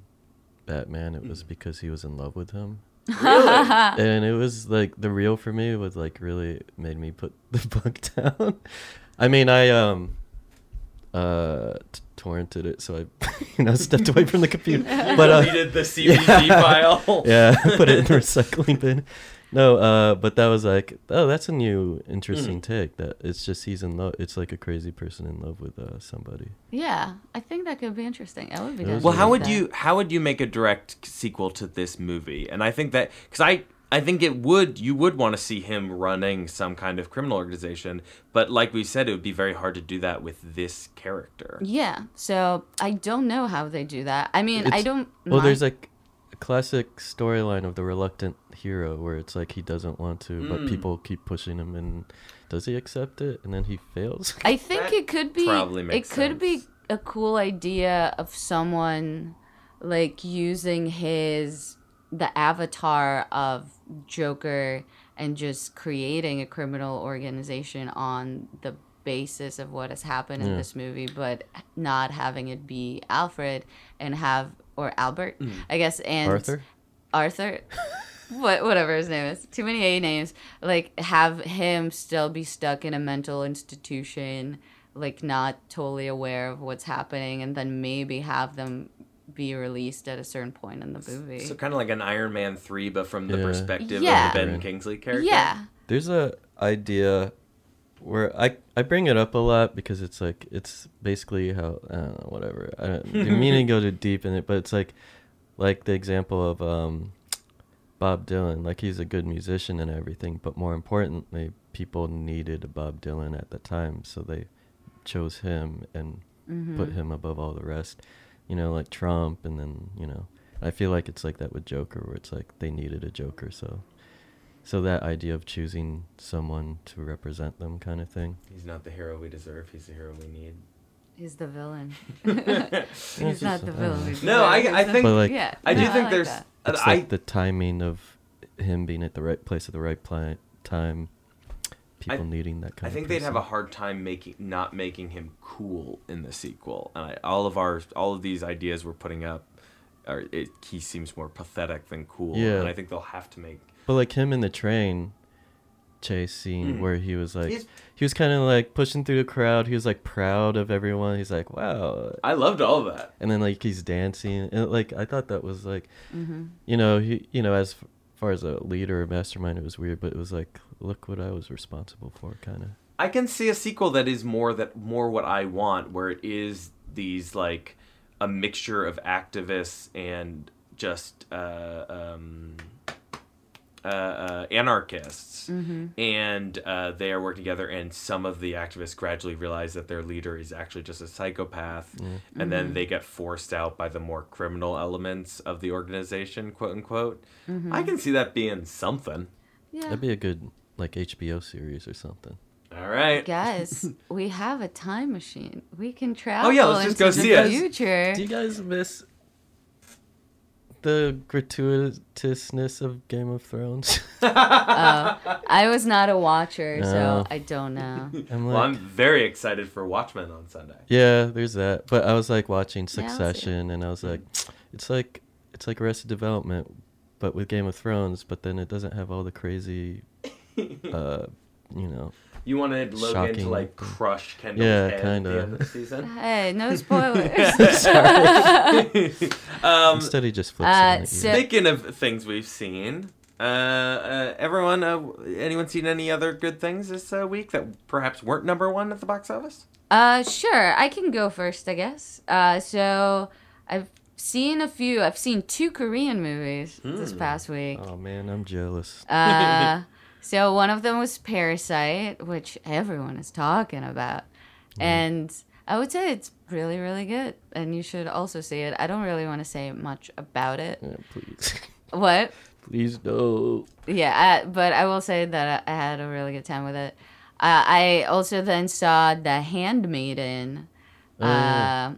[SPEAKER 3] Batman. It was because he was in love with him. and it was like the real for me was like really made me put the book down. I mean, I um uh t- torrented it, so I you know stepped away from the computer. but uh,
[SPEAKER 1] deleted the CBD file.
[SPEAKER 3] yeah, put it in the recycling bin. No, uh, but that was like, oh, that's a new interesting take. That it's just he's in love. It's like a crazy person in love with uh, somebody.
[SPEAKER 2] yeah, I think that could be interesting. I would be.
[SPEAKER 3] It
[SPEAKER 2] down
[SPEAKER 3] was
[SPEAKER 2] to
[SPEAKER 1] Well, how
[SPEAKER 2] read
[SPEAKER 1] would
[SPEAKER 2] that.
[SPEAKER 1] you how would you make a direct sequel to this movie? And I think that because I I think it would you would want to see him running some kind of criminal organization, but like we said, it would be very hard to do that with this character.
[SPEAKER 2] Yeah, so I don't know how they do that. I mean, I don't.
[SPEAKER 3] Well, there's like a classic storyline of the reluctant hero where it's like he doesn't want to, but
[SPEAKER 1] Mm.
[SPEAKER 3] people keep pushing him, and does he accept it? And then he fails.
[SPEAKER 2] I think
[SPEAKER 1] That
[SPEAKER 2] it could be.
[SPEAKER 1] probably makes
[SPEAKER 2] It
[SPEAKER 1] makes
[SPEAKER 2] could be a cool idea of someone like using his the avatar of Joker and just creating a criminal organization on the basis of what has happened in this movie, but not having it be Alfred and have or Albert, mm. I guess, and
[SPEAKER 3] Arthur.
[SPEAKER 2] Arthur, what whatever his name is, too many A names. Like have him still be stuck in a mental institution, like not totally aware of what's happening, and then maybe have them be released at a certain point in the movie.
[SPEAKER 1] So kind of like an Iron Man three, but from the
[SPEAKER 3] Yeah.
[SPEAKER 1] perspective
[SPEAKER 2] Yeah.
[SPEAKER 1] of the Ben
[SPEAKER 3] Right.
[SPEAKER 1] Kingsley character.
[SPEAKER 2] yeah,
[SPEAKER 3] There's a idea where I I bring it up a lot because it's like it's basically how I don't know whatever I don't didn't mean to go too deep in it, but it's like like the example of um Bob Dylan. Like he's a good musician and everything, but more importantly, people needed a Bob Dylan at the time, so they chose him and
[SPEAKER 2] Mm-hmm.
[SPEAKER 3] put him above all the rest. You know, like Trump, and then you know, I feel like it's like that with Joker, where it's like they needed a Joker, so so that idea of choosing someone to represent them, kind of thing.
[SPEAKER 1] He's not the hero we deserve. He's the hero we need.
[SPEAKER 2] he's the villain.
[SPEAKER 3] It's
[SPEAKER 2] he's not the
[SPEAKER 3] I
[SPEAKER 2] villain.
[SPEAKER 1] No, I- I think-
[SPEAKER 3] But, like-
[SPEAKER 2] yeah,
[SPEAKER 1] I do
[SPEAKER 2] no,
[SPEAKER 1] think
[SPEAKER 2] like
[SPEAKER 1] there's.
[SPEAKER 2] that.
[SPEAKER 3] It's
[SPEAKER 1] I,
[SPEAKER 3] like the timing of him being at the right place at the right pli- time. People needing that kind
[SPEAKER 1] I
[SPEAKER 3] of.
[SPEAKER 1] think they'd have a hard time making not making him cool in the sequel. And I, all of our all of these ideas we're putting up, are it, he seems more pathetic than cool.
[SPEAKER 3] Yeah.
[SPEAKER 1] And I think they'll have to make.
[SPEAKER 3] But like him in the train chase scene
[SPEAKER 1] Mm.
[SPEAKER 3] where he was like
[SPEAKER 1] He's-
[SPEAKER 3] he was kind of like pushing through the crowd. He was like proud of everyone. He's like, "Wow."
[SPEAKER 1] I loved all of that.
[SPEAKER 3] And then like he's dancing and like I thought that was like
[SPEAKER 2] Mhm.
[SPEAKER 3] you know, he you know as f- far as a leader or mastermind it was weird, but it was like look what I was responsible for kind of.
[SPEAKER 1] I can see a sequel that is more that more what I want, where it is these like a mixture of activists and just uh, um, uh, uh, anarchists, and uh, they are working together. And some of the activists gradually realize that their leader is actually just a psychopath, and then they get forced out by the more criminal elements of the organization, quote unquote. I can see that being something.
[SPEAKER 2] Yeah.
[SPEAKER 3] That'd be a good like HBO series or something.
[SPEAKER 1] All right.
[SPEAKER 2] Guys, we have a time machine. We can travel
[SPEAKER 1] Oh, yeah, let's just go see it.
[SPEAKER 2] future.
[SPEAKER 3] Do you guys miss the gratuitousness of Game of Thrones?
[SPEAKER 2] Oh, I was not a watcher,
[SPEAKER 3] No.
[SPEAKER 2] so I don't know.
[SPEAKER 3] I'm
[SPEAKER 1] Well,
[SPEAKER 3] like,
[SPEAKER 1] I'm very excited for Watchmen on Sunday.
[SPEAKER 3] yeah, there's that. But I was like watching
[SPEAKER 2] Yeah, I'll see.
[SPEAKER 3] Succession, and I was like, it's like it's like Arrested Development, but with Game of Thrones, but then it doesn't have all the crazy, uh, you know.
[SPEAKER 1] You wanted Logan to like crush Kendall's
[SPEAKER 3] Yeah,
[SPEAKER 1] head at
[SPEAKER 3] kinda.
[SPEAKER 1] the end of the season.
[SPEAKER 2] Hey, no spoilers.
[SPEAKER 1] um,
[SPEAKER 3] Instead, he just flips
[SPEAKER 2] uh,
[SPEAKER 3] it on the
[SPEAKER 2] so-
[SPEAKER 1] speaking of things we've seen, uh, uh, everyone, uh, anyone seen any other good things this uh, week that perhaps weren't number one at the box office?
[SPEAKER 2] Uh, sure. I can go first, I guess. Uh, so I've seen a few. I've seen two Korean movies this
[SPEAKER 1] Hmm.
[SPEAKER 2] past week.
[SPEAKER 3] Oh man, I'm jealous.
[SPEAKER 2] Uh, so one of them was Parasite, which everyone is talking about, and I would say it's really, really good, and you should also see it. I don't really want to say much about it.
[SPEAKER 3] Yeah, please,
[SPEAKER 2] What?
[SPEAKER 3] please no.
[SPEAKER 2] Yeah, I, but I will say that I I had a really good time with it. Uh, I also then saw The Handmaiden,
[SPEAKER 3] Oh,
[SPEAKER 2] uh,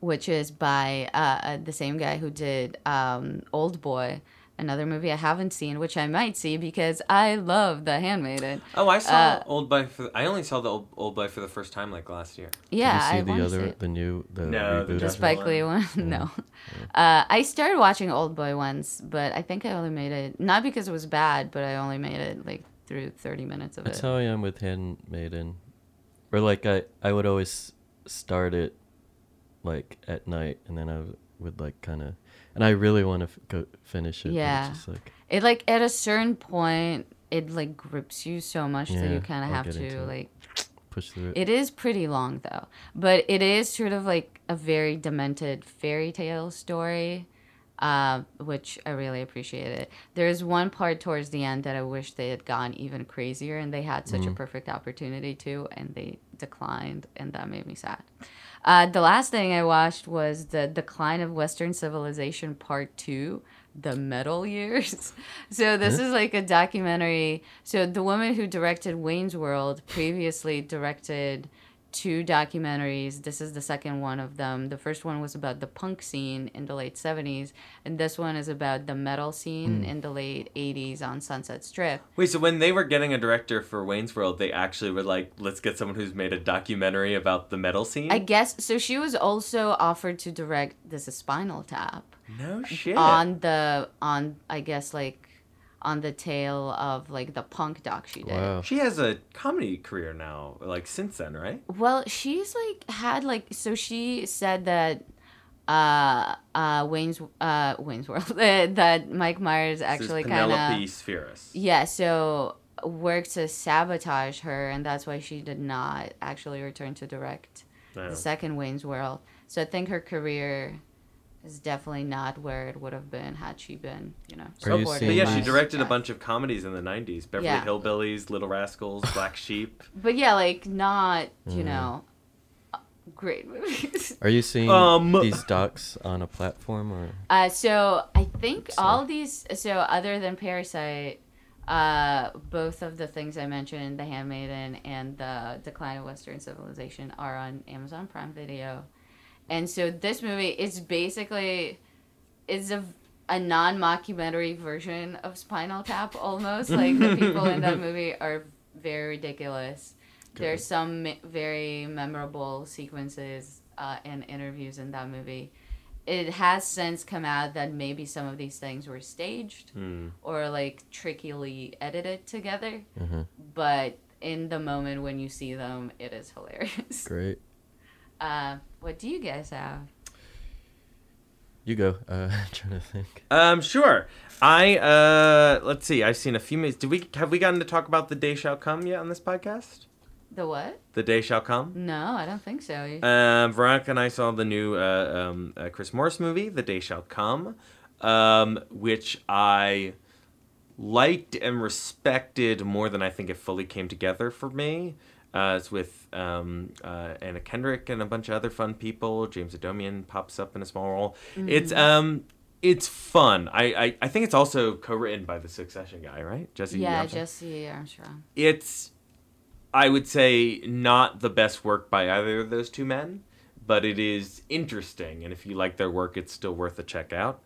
[SPEAKER 2] which is by uh, uh, the same guy who did um, Old Boy, another movie I haven't seen, which I might see because I love The Handmaiden.
[SPEAKER 1] Oh, I saw
[SPEAKER 2] Uh,
[SPEAKER 1] Old Boy. For I only saw the Old, Old Boy for the first time like last year.
[SPEAKER 2] Yeah,
[SPEAKER 3] Did
[SPEAKER 2] I
[SPEAKER 3] you see
[SPEAKER 2] want
[SPEAKER 3] the
[SPEAKER 2] to see it.
[SPEAKER 3] the new, the
[SPEAKER 1] No, the
[SPEAKER 3] reboot?
[SPEAKER 2] The Spike. Lee one? no. Uh, I started watching Old Boy once, but I think I only made it, not because it was bad, but I only made it like through 30 minutes of it.
[SPEAKER 3] That's how I am with Handmaiden. Or like I, I would always start it like at night, and then I w- would like kind of, and I really want to f- go finish it.
[SPEAKER 2] Yeah.
[SPEAKER 3] just like
[SPEAKER 2] It like at a certain point, it like grips you so much that you kind of have to like.
[SPEAKER 3] push through it.
[SPEAKER 2] It is pretty long though, but it is sort of like a very demented fairy tale story, uh, which I really appreciated. There's one part towards the end that I wish they had gone even crazier, and they had such a perfect opportunity to, and they declined, and that made me sad. Uh, the last thing I watched was the Decline of Western Civilization Part Two, the Metal Years. So this is like a documentary. So the woman who directed Wayne's World previously directed two documentaries. This is the second one of them. The first one was about the punk scene in the late 70s, and this one is about the metal scene hmm. in the late 80s on Sunset Strip.
[SPEAKER 1] Wait, so when they were getting a director for Wayne's World, they actually were like, let's get someone who's made a documentary about the metal scene?
[SPEAKER 2] I guess so. She was also offered to direct this is Spinal Tap.
[SPEAKER 1] no shit.
[SPEAKER 2] on the on I guess like on the tail of like the punk doc she did.
[SPEAKER 3] wow.
[SPEAKER 1] She has a comedy career now, like since then, right?
[SPEAKER 2] Well, she's like had like so she said that uh uh Wayne's uh Wayne's World that Mike Myers actually
[SPEAKER 1] this is
[SPEAKER 2] kind
[SPEAKER 1] Penelope
[SPEAKER 2] of
[SPEAKER 1] Spheeris.
[SPEAKER 2] yeah so worked to sabotage her and that's why she did not actually return to direct
[SPEAKER 1] Yeah.
[SPEAKER 2] the second Wayne's World. So I think her career is definitely not where it would have been had she been, you know,
[SPEAKER 3] Are you
[SPEAKER 2] supported
[SPEAKER 1] But yeah, she
[SPEAKER 2] by-
[SPEAKER 1] directed a bunch of comedies in the '90s: Beverly
[SPEAKER 2] Yeah.
[SPEAKER 1] Hillbillies, Little Rascals, Black Sheep.
[SPEAKER 2] But yeah, like not you
[SPEAKER 3] Mm.
[SPEAKER 2] know, uh, great movies.
[SPEAKER 3] Are you seeing
[SPEAKER 1] Um,
[SPEAKER 3] these docs on a platform or?
[SPEAKER 2] Uh, so I think
[SPEAKER 3] So-
[SPEAKER 2] all these. So other than Parasite, uh, both of the things I mentioned, The Handmaiden and The Decline of Western Civilization, are on Amazon Prime Video. And so this movie is basically is a a non-mockumentary version of Spinal Tap almost. like the people in that movie are very ridiculous. There's some me- very memorable sequences uh, and interviews in that movie. It has since come out that maybe some of these things were staged
[SPEAKER 1] Hmm.
[SPEAKER 2] or like trickily edited together,
[SPEAKER 3] Mhm.
[SPEAKER 2] but in the moment when you see them, it is hilarious.
[SPEAKER 3] Great.
[SPEAKER 2] Uh, what do you guys have?
[SPEAKER 3] You go. Uh, I'm trying to think.
[SPEAKER 1] Um, sure. I uh, let's see. I've seen a few movies. Did we have we gotten to talk about the day shall come yet on this podcast?
[SPEAKER 2] The what?
[SPEAKER 1] The day shall come.
[SPEAKER 2] No, I don't think so.
[SPEAKER 1] Um, Veronica and I saw the new uh, um, uh, Chris Morris movie, The Day Shall Come, um, which I liked and respected more than I think it fully came together for me. Uh, it's with um, uh, Anna Kendrick and a bunch of other fun people. James Adomian pops up in a small role. It's um, it's fun. I, I, I think it's also co-written by the Succession guy, right? Jesse.
[SPEAKER 2] yeah,
[SPEAKER 1] Armstrong?
[SPEAKER 2] Jesse Armstrong.
[SPEAKER 1] it's I would say not the best work by either of those two men, but it is interesting, and if you like their work, it's still worth a check out.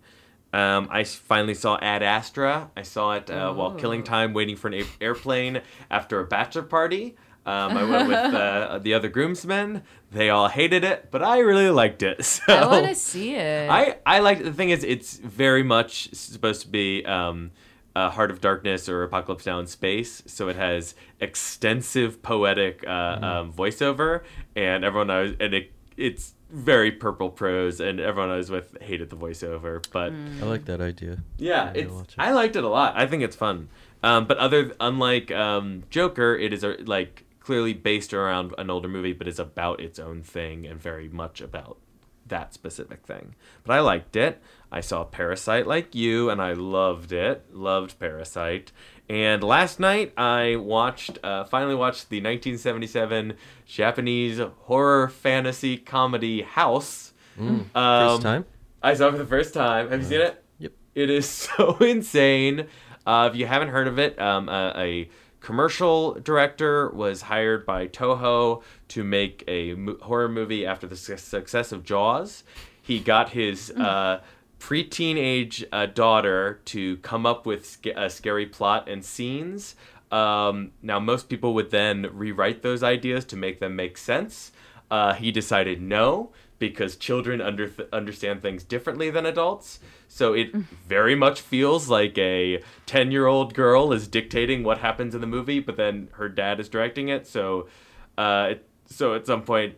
[SPEAKER 1] Um, I finally saw Ad Astra. I saw it uh, while killing time waiting for an a- airplane after a bachelor party. Um, I went with uh, the other groomsmen. They all hated it, but I really liked it. So
[SPEAKER 2] I want to see it.
[SPEAKER 1] I I like the thing is it's very much supposed to be um, a Heart of Darkness or Apocalypse Now in space, so it has extensive poetic uh, um, voiceover, and everyone I and it it's very purple prose, and everyone I was with hated the voiceover, but.
[SPEAKER 3] I like that idea.
[SPEAKER 1] Yeah,
[SPEAKER 3] Yeah,
[SPEAKER 1] it's.
[SPEAKER 3] it.
[SPEAKER 1] I liked it a lot. I think it's fun. Um, but other unlike um, Joker, it is uh, like clearly based around an older movie, but is about its own thing and very much about that specific thing. But I liked it. I saw Parasite like you, and I loved it. Loved Parasite. And last night I watched, uh, finally watched the 1977 Japanese horror fantasy comedy House.
[SPEAKER 3] Mm.
[SPEAKER 1] Um,
[SPEAKER 3] First time?
[SPEAKER 1] I saw it for the first time. Have you seen it?
[SPEAKER 3] Yep.
[SPEAKER 1] It is so insane. Uh, if you haven't heard of it, um, a, a commercial director was hired by Toho to make a mo- horror movie after the su- success of Jaws. He got his uh, pre-teenage uh, daughter to come up with sca- a scary plot and scenes. Um, now, most people would then rewrite those ideas to make them make sense. Uh, he decided no because children under understand things differently than adults. So it very much feels like a 10 year old girl is dictating what happens in the movie, but then her dad is directing it. So, uh, it, so at some point,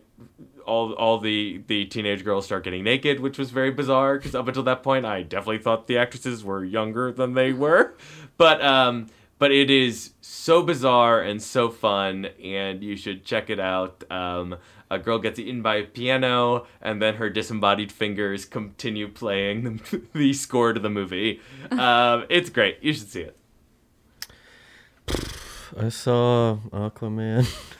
[SPEAKER 1] all all the the teenage girls start getting naked, which was very bizarre because up until that point, I definitely thought the actresses were younger than they were. But um, but it is so bizarre and so fun, and you should check it out. Um, a girl gets eaten by a piano, and then her disembodied fingers continue playing the, the score to the movie. Um, it's great. You should see it.
[SPEAKER 3] I saw Aquaman.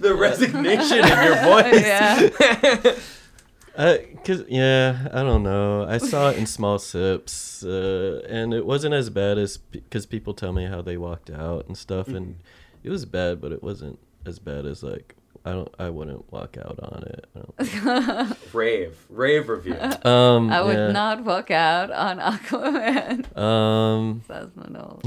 [SPEAKER 1] the resignation in your voice.
[SPEAKER 2] Yeah.
[SPEAKER 3] Uh, cause yeah, I don't know. I saw it in small sips, uh, and it wasn't as bad as because people tell me how they walked out and stuff, and it was bad, but it wasn't as bad as like I don't. I wouldn't walk out on it. I
[SPEAKER 1] Rave, rave review.
[SPEAKER 3] um,
[SPEAKER 2] I would
[SPEAKER 3] yeah.
[SPEAKER 2] not walk out on Aquaman.
[SPEAKER 3] Um,
[SPEAKER 2] Says Manolo.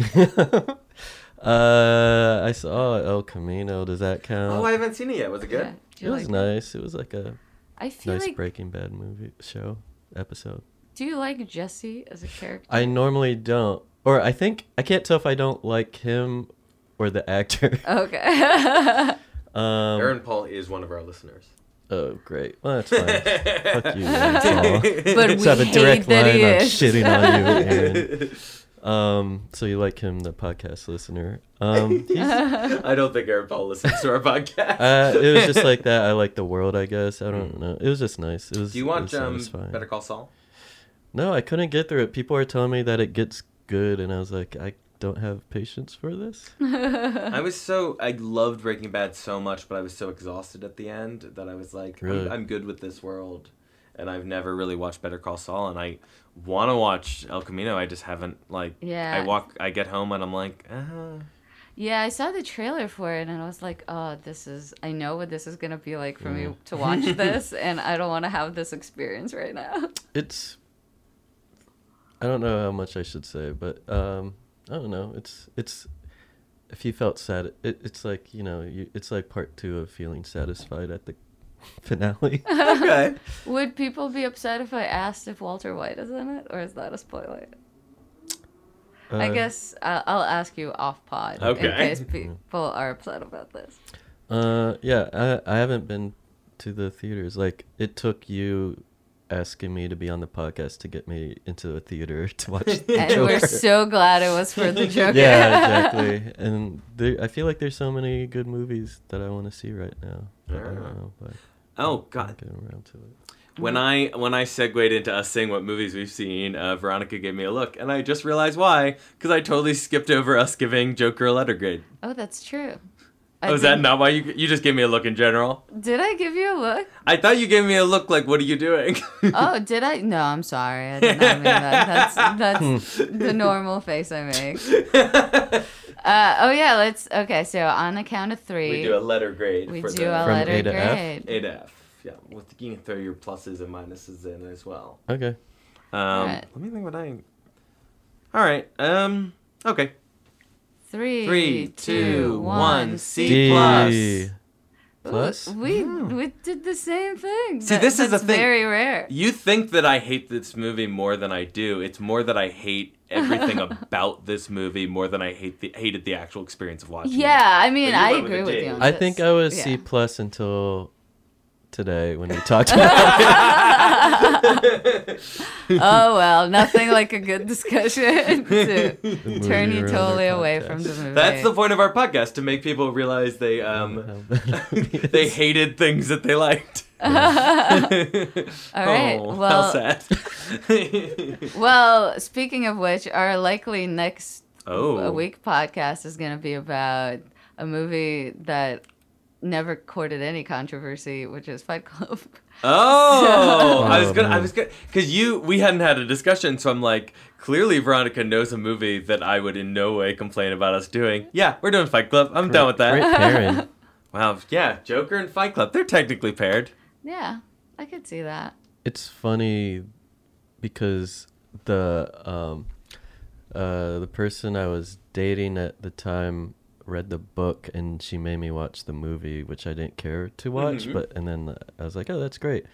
[SPEAKER 3] uh, I saw El Camino. Does that count?
[SPEAKER 1] Oh, I haven't seen it yet. Was it good?
[SPEAKER 2] Yeah.
[SPEAKER 3] It
[SPEAKER 2] you
[SPEAKER 3] was
[SPEAKER 2] like,
[SPEAKER 3] nice. It was like a
[SPEAKER 2] I feel
[SPEAKER 3] nice
[SPEAKER 2] like.
[SPEAKER 3] Breaking Bad movie show episode.
[SPEAKER 2] Do you like Jesse as a character?
[SPEAKER 3] I normally don't, or I think I can't tell if I don't like him or the actor.
[SPEAKER 2] Okay.
[SPEAKER 3] Um,
[SPEAKER 1] Aaron Paul is one of our listeners.
[SPEAKER 3] Oh, great. Well, that's fine. Fuck you, Aaron Paul.
[SPEAKER 2] but
[SPEAKER 3] Let's
[SPEAKER 2] we
[SPEAKER 3] have a direct line
[SPEAKER 2] he
[SPEAKER 3] on
[SPEAKER 2] is.
[SPEAKER 3] shitting on you, Aaron. Um, so you like him, the podcast listener. Um,
[SPEAKER 1] I don't think Aaron Paul listens to our podcast.
[SPEAKER 3] uh, it was just like that. I like the world, I guess. I don't know. It was just nice. It was.
[SPEAKER 1] Do you
[SPEAKER 3] want
[SPEAKER 1] watch
[SPEAKER 3] was
[SPEAKER 1] um. Better Call Saul?
[SPEAKER 3] No, I couldn't get through it. People are telling me that it gets good, and I was like, I don't have patience for this.
[SPEAKER 1] I was so I loved Breaking Bad so much, but I was so exhausted at the end that I was like,
[SPEAKER 3] Really?
[SPEAKER 1] I'm, I'm good with this world, and I've never really watched Better Call Saul, and I want to watch El Camino. I just haven't like.
[SPEAKER 2] Yeah.
[SPEAKER 1] I walk. I get home and I'm like, uh,
[SPEAKER 2] Yeah, I saw the trailer for it and I was like, oh, this is, I know what this is going to be like for me
[SPEAKER 3] Mm.
[SPEAKER 2] to watch this, and I don't want to have this experience right now.
[SPEAKER 3] It's. I don't know how much I should say, but um, I don't know. It's it's. If you felt sad, it, it's like you know, you, it's like part two of feeling satisfied at the finale.
[SPEAKER 1] okay.
[SPEAKER 2] Would people be upset if I asked if Walter White is in it, or is that a spoiler? I
[SPEAKER 3] Uh,
[SPEAKER 2] guess uh, I'll ask you off pod
[SPEAKER 1] Okay.
[SPEAKER 2] in case people are upset about this.
[SPEAKER 3] Uh, yeah, I I haven't been to the theaters. Like it took you asking me to be on the podcast to get me into the theater to watch. The
[SPEAKER 2] And we're so glad it was for the Joker.
[SPEAKER 3] yeah, exactly. And there, I feel like there's so many good movies that I want to see right now. but I don't know, but
[SPEAKER 1] Oh God.
[SPEAKER 3] getting around to it.
[SPEAKER 1] When I when I segued into us saying what movies we've seen, uh, Veronica gave me a look, and I just realized why. Because I totally skipped over us giving Joker a letter grade.
[SPEAKER 2] Oh, that's true. I
[SPEAKER 1] Oh, is that not why you you just gave me a look in general?
[SPEAKER 2] Did I give you a look?
[SPEAKER 1] I thought you gave me a look like, what are you doing?
[SPEAKER 2] Oh, did I? No, I'm sorry. I did not mean that. That's that's the normal face I make. Uh, oh yeah, let's. Okay, so on the count of three,
[SPEAKER 1] we do a letter grade.
[SPEAKER 2] we
[SPEAKER 1] for
[SPEAKER 2] do
[SPEAKER 1] the,
[SPEAKER 2] a
[SPEAKER 3] From
[SPEAKER 2] letter
[SPEAKER 3] A to F?
[SPEAKER 2] grade.
[SPEAKER 1] A to F. Yeah, with you can throw your pluses and minuses in as well.
[SPEAKER 3] Okay.
[SPEAKER 1] Um,
[SPEAKER 2] Alright.
[SPEAKER 1] Let me think what I. All right. Um. Okay.
[SPEAKER 2] Three,
[SPEAKER 1] Three, two, one. C
[SPEAKER 3] D
[SPEAKER 1] plus.
[SPEAKER 3] plus.
[SPEAKER 2] We hmm. we did the same thing.
[SPEAKER 1] See,
[SPEAKER 2] That-
[SPEAKER 1] this is the
[SPEAKER 2] that's
[SPEAKER 1] thing.
[SPEAKER 2] Very rare.
[SPEAKER 1] You think that I hate this movie more than I do. It's more that I hate everything about this movie more than I hate the hated the actual experience of watching it.
[SPEAKER 2] Yeah, I mean, I
[SPEAKER 1] went with
[SPEAKER 2] agree with you. On
[SPEAKER 3] I
[SPEAKER 2] this.
[SPEAKER 3] think I was
[SPEAKER 2] Yeah.
[SPEAKER 3] C plus until today when we talked about it.
[SPEAKER 2] Oh well, nothing like a good discussion to turn you totally away from the movie.
[SPEAKER 1] That's the point of our podcast to make people realize they um they hated things that they liked.
[SPEAKER 2] All right.
[SPEAKER 1] Oh,
[SPEAKER 2] well,
[SPEAKER 1] how sad.
[SPEAKER 2] well, speaking of which, our likely next
[SPEAKER 1] oh,
[SPEAKER 2] a week podcast is going to be about a movie that never courted any controversy, which is Fight Club.
[SPEAKER 1] Oh, I was
[SPEAKER 3] Oh,
[SPEAKER 1] gonna, I was gonna, because you, we hadn't had a discussion, so I'm like, clearly Veronica knows a movie that I would in no way complain about us doing. Yeah, we're doing Fight Club. I'm done with that.
[SPEAKER 3] Great pairing.
[SPEAKER 1] Wow, yeah, Joker and Fight Club, they're technically paired.
[SPEAKER 2] Yeah, I could see that.
[SPEAKER 3] It's funny because the um uh the person I was dating at the time read the book and she made me watch the movie which I didn't care to watch
[SPEAKER 1] Mhm.
[SPEAKER 3] but and then I was like oh that's great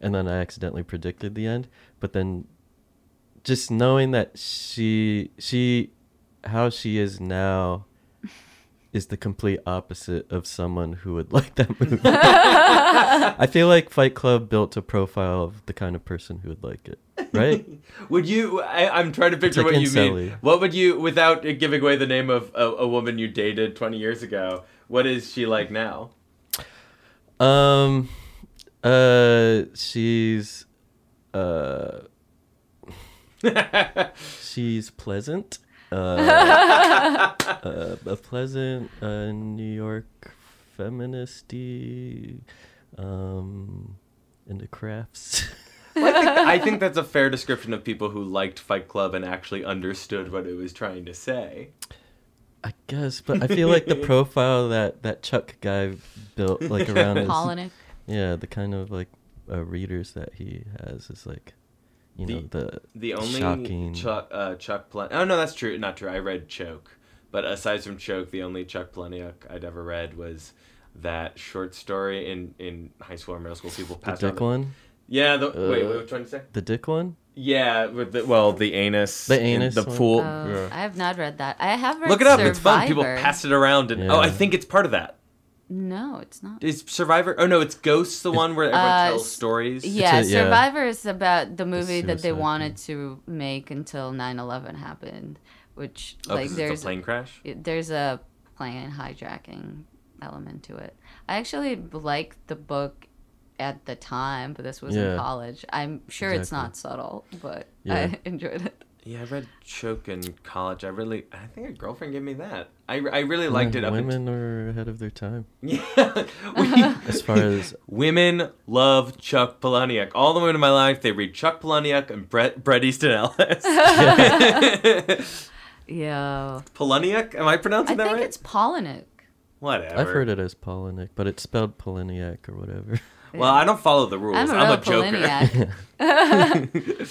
[SPEAKER 3] and then I accidentally predicted the end but then just knowing that she she how she is now is the complete opposite of someone who would like that movie. I feel like Fight Club built a profile of the kind of person who would like it, right?
[SPEAKER 1] Would you? I, I'm trying to picture what you mean. What would you, without giving away the name of a, a woman you dated 20 years ago? What is she like now?
[SPEAKER 3] Um, uh, she's, uh, she's pleasant. Uh, uh, a pleasant uh, New York feministy, um, into crafts.
[SPEAKER 1] Well, I, think, I think that's a fair description of people who liked Fight Club and actually understood what it was trying to say.
[SPEAKER 3] I guess, but I feel like the profile that that Chuck guy built, like around his,
[SPEAKER 2] Polinick.
[SPEAKER 3] yeah, the kind of like uh, readers that he has is like, you know, the
[SPEAKER 1] The only
[SPEAKER 3] shocking.
[SPEAKER 1] Chuck, uh, Chuck Plen- Oh no, that's true. Not true. I read Choke, but aside from Choke, the only Chuck Palahniuk I'd ever read was that short story in in high school or middle school. People
[SPEAKER 3] the
[SPEAKER 1] passed
[SPEAKER 3] dick
[SPEAKER 1] around.
[SPEAKER 3] one,
[SPEAKER 1] Yeah. The, wait,
[SPEAKER 3] Uh,
[SPEAKER 1] wait, which one did you say?
[SPEAKER 3] the dick one.
[SPEAKER 1] Yeah, with the well, the anus,
[SPEAKER 3] The anus
[SPEAKER 1] the
[SPEAKER 3] one?
[SPEAKER 1] pool.
[SPEAKER 2] Oh,
[SPEAKER 3] Yeah.
[SPEAKER 2] I have not read that. I have read
[SPEAKER 1] Look it up.
[SPEAKER 2] Survivor.
[SPEAKER 1] It's fun. People pass it around, and oh, I think it's part of that.
[SPEAKER 2] No, it's not.
[SPEAKER 1] Is Survivor? Oh no, it's Ghosts, the one where everyone
[SPEAKER 2] Uh,
[SPEAKER 1] tells stories.
[SPEAKER 2] Yeah,
[SPEAKER 3] a- yeah.
[SPEAKER 2] Survivor is about the movie that they
[SPEAKER 3] suicide
[SPEAKER 2] wanted to make until 9/11 happened, which
[SPEAKER 1] Oh,
[SPEAKER 2] like
[SPEAKER 1] 'cause
[SPEAKER 2] there's
[SPEAKER 1] it's a plane crash.
[SPEAKER 2] there's a plane hijacking element to it. I actually like the book at the time, but this was in college. I'm sure it's not subtle, but
[SPEAKER 3] Yeah.
[SPEAKER 2] I enjoyed it.
[SPEAKER 1] Yeah, I read Choke in college. I really, I think a girlfriend gave me that. I, I really liked it. Up until,
[SPEAKER 3] Women are ahead of their time
[SPEAKER 1] yeah, we,
[SPEAKER 3] as far as
[SPEAKER 1] women love Chuck Palahniuk. All the women in my life, they read Chuck Palahniuk and Brett Bret Easton Ellis.
[SPEAKER 2] Yeah.
[SPEAKER 1] Palahniuk? Am I
[SPEAKER 2] I
[SPEAKER 1] pronouncing that right?
[SPEAKER 2] I think it's Polinick.
[SPEAKER 1] Whatever.
[SPEAKER 3] I've heard it as Polinick, but it's spelled Poliniak or whatever.
[SPEAKER 1] Well, I don't follow the rules.
[SPEAKER 2] I'm
[SPEAKER 1] I'm
[SPEAKER 2] a
[SPEAKER 1] a, joker.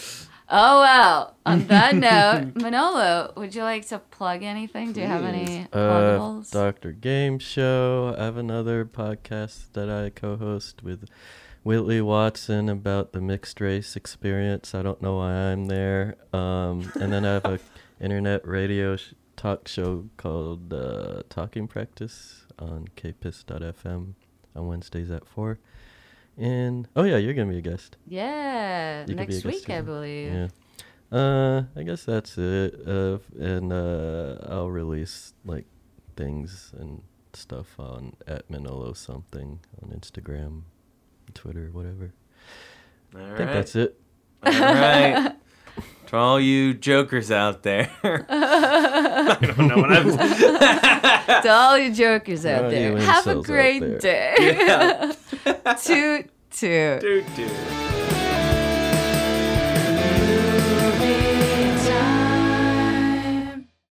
[SPEAKER 2] Oh well. On that note, Manolo, would you like to plug anything? Do you have any
[SPEAKER 3] Uh,
[SPEAKER 2] pluggables?
[SPEAKER 3] Doctor Game Show. I have another podcast that I co-host with Whitley Watson about the mixed race experience. I don't know why I'm there. Um, and then I have a internet radio sh- talk show called uh, Talking Practice on kpiss.fm on Wednesdays at four. And oh yeah, you're gonna be a guest.
[SPEAKER 2] yeah,
[SPEAKER 3] You could be a
[SPEAKER 2] next week I believe.
[SPEAKER 3] Yeah. Uh, I guess that's it. Uh, and uh, I'll release like things and stuff on at Manolo something on Instagram, Twitter, whatever.
[SPEAKER 1] All
[SPEAKER 3] I
[SPEAKER 1] right.
[SPEAKER 3] think that's it.
[SPEAKER 1] All right. to all you jokers out there. I don't know what I'm
[SPEAKER 2] to all you jokers out
[SPEAKER 3] All
[SPEAKER 2] there, have a great day.
[SPEAKER 1] Yeah.
[SPEAKER 2] toot toot.
[SPEAKER 1] Dude, dude.